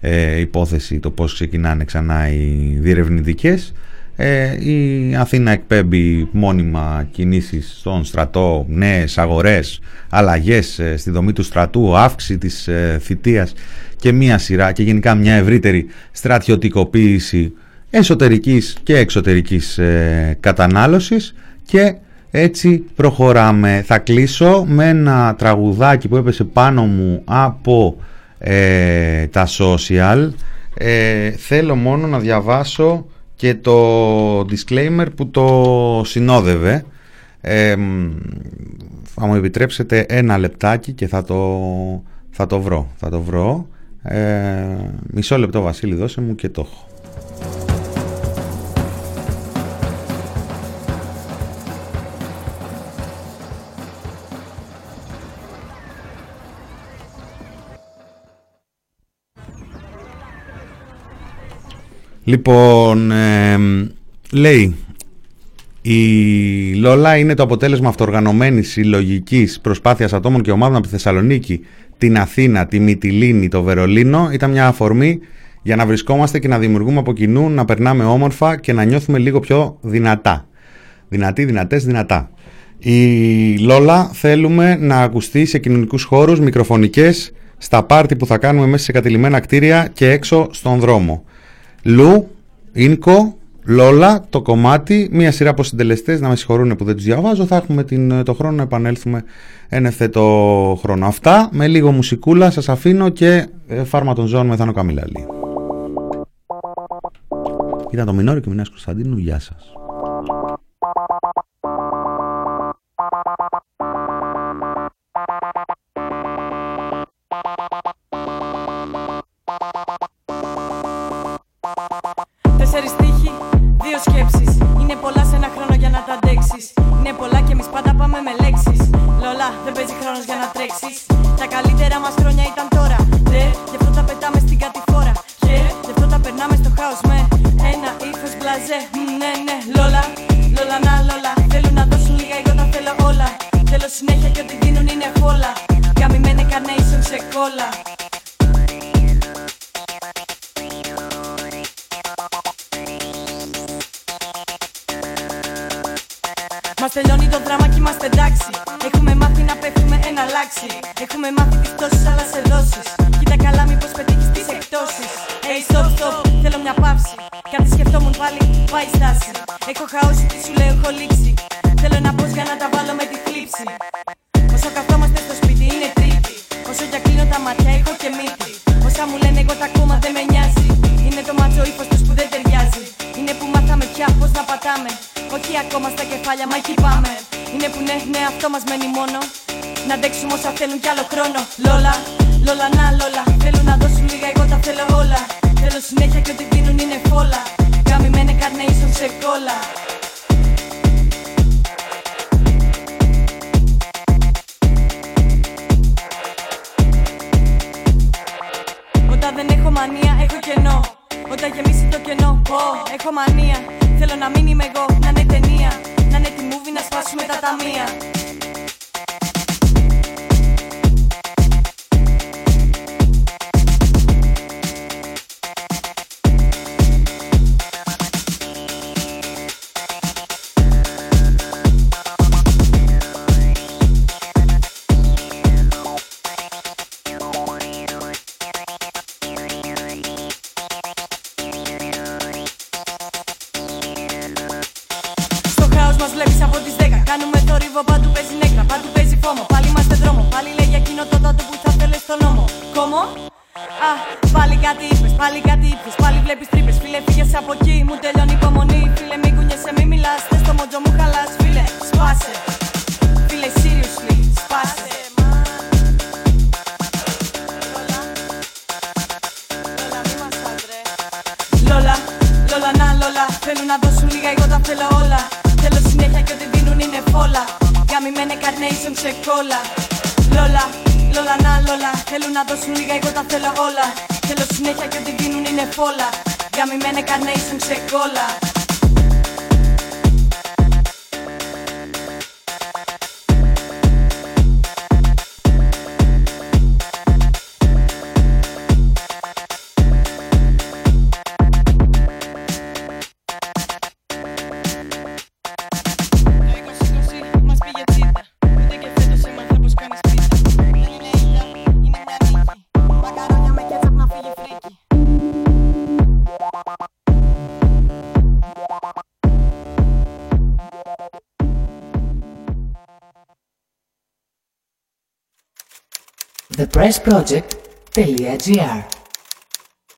ε, υπόθεση το πώς ξεκινάνε ξανά οι διερευνητικές. Ε, η Αθήνα εκπέμπει μόνιμα κινήσεις στον στρατό, νέες αγορές, αλλαγές ε, στη δομή του στρατού, αύξηση της ε, θητείας και μία σειρά και γενικά μια ευρύτερη στρατιωτικοποίηση εσωτερικής και εξωτερικής ε, κατανάλωσης και έτσι προχωράμε. Θα κλείσω με ένα τραγουδάκι που έπεσε πάνω μου από ε, τα social. Ε, θέλω μόνο να διαβάσω και το disclaimer που το συνόδευε. Ε, θα μου επιτρέψετε ένα λεπτάκι και θα το, θα το βρω. Θα το βρω. μισό λεπτό Βασίλη δώσε μου και το έχω. Λοιπόν, λέει η Λόλα είναι το αποτέλεσμα αυτοργανωμένης συλλογικής προσπάθειας ατόμων και ομάδων από τη Θεσσαλονίκη, την Αθήνα, τη Μυτιλίνη, το Βερολίνο. Ήταν μια αφορμή για να βρισκόμαστε και να δημιουργούμε από κοινού, να περνάμε όμορφα και να νιώθουμε λίγο πιο δυνατά. Δυνατοί, δυνατές, δυνατά. Η Λόλα θέλουμε να ακουστεί σε κοινωνικούς χώρους, μικροφωνικές, στα πάρτι που θα κάνουμε μέσα σε κατηλημένα κτίρια και έξω στον δρόμο. Λου, Ίνκο, Λόλα, το κομμάτι, μία σειρά από συντελεστές, να με συγχωρούν που δεν τους διαβάζω. Θα έχουμε την, το χρόνο να επανέλθουμε εν ευθέτω χρόνο. Αυτά με λίγο μουσικούλα σας αφήνω και ε, φάρμα των ζώων με Θάνο Καμιλάλη. Ήταν το Μινόρι και Μινάς Κωνσταντίνου. Γεια σας. expressproject.gr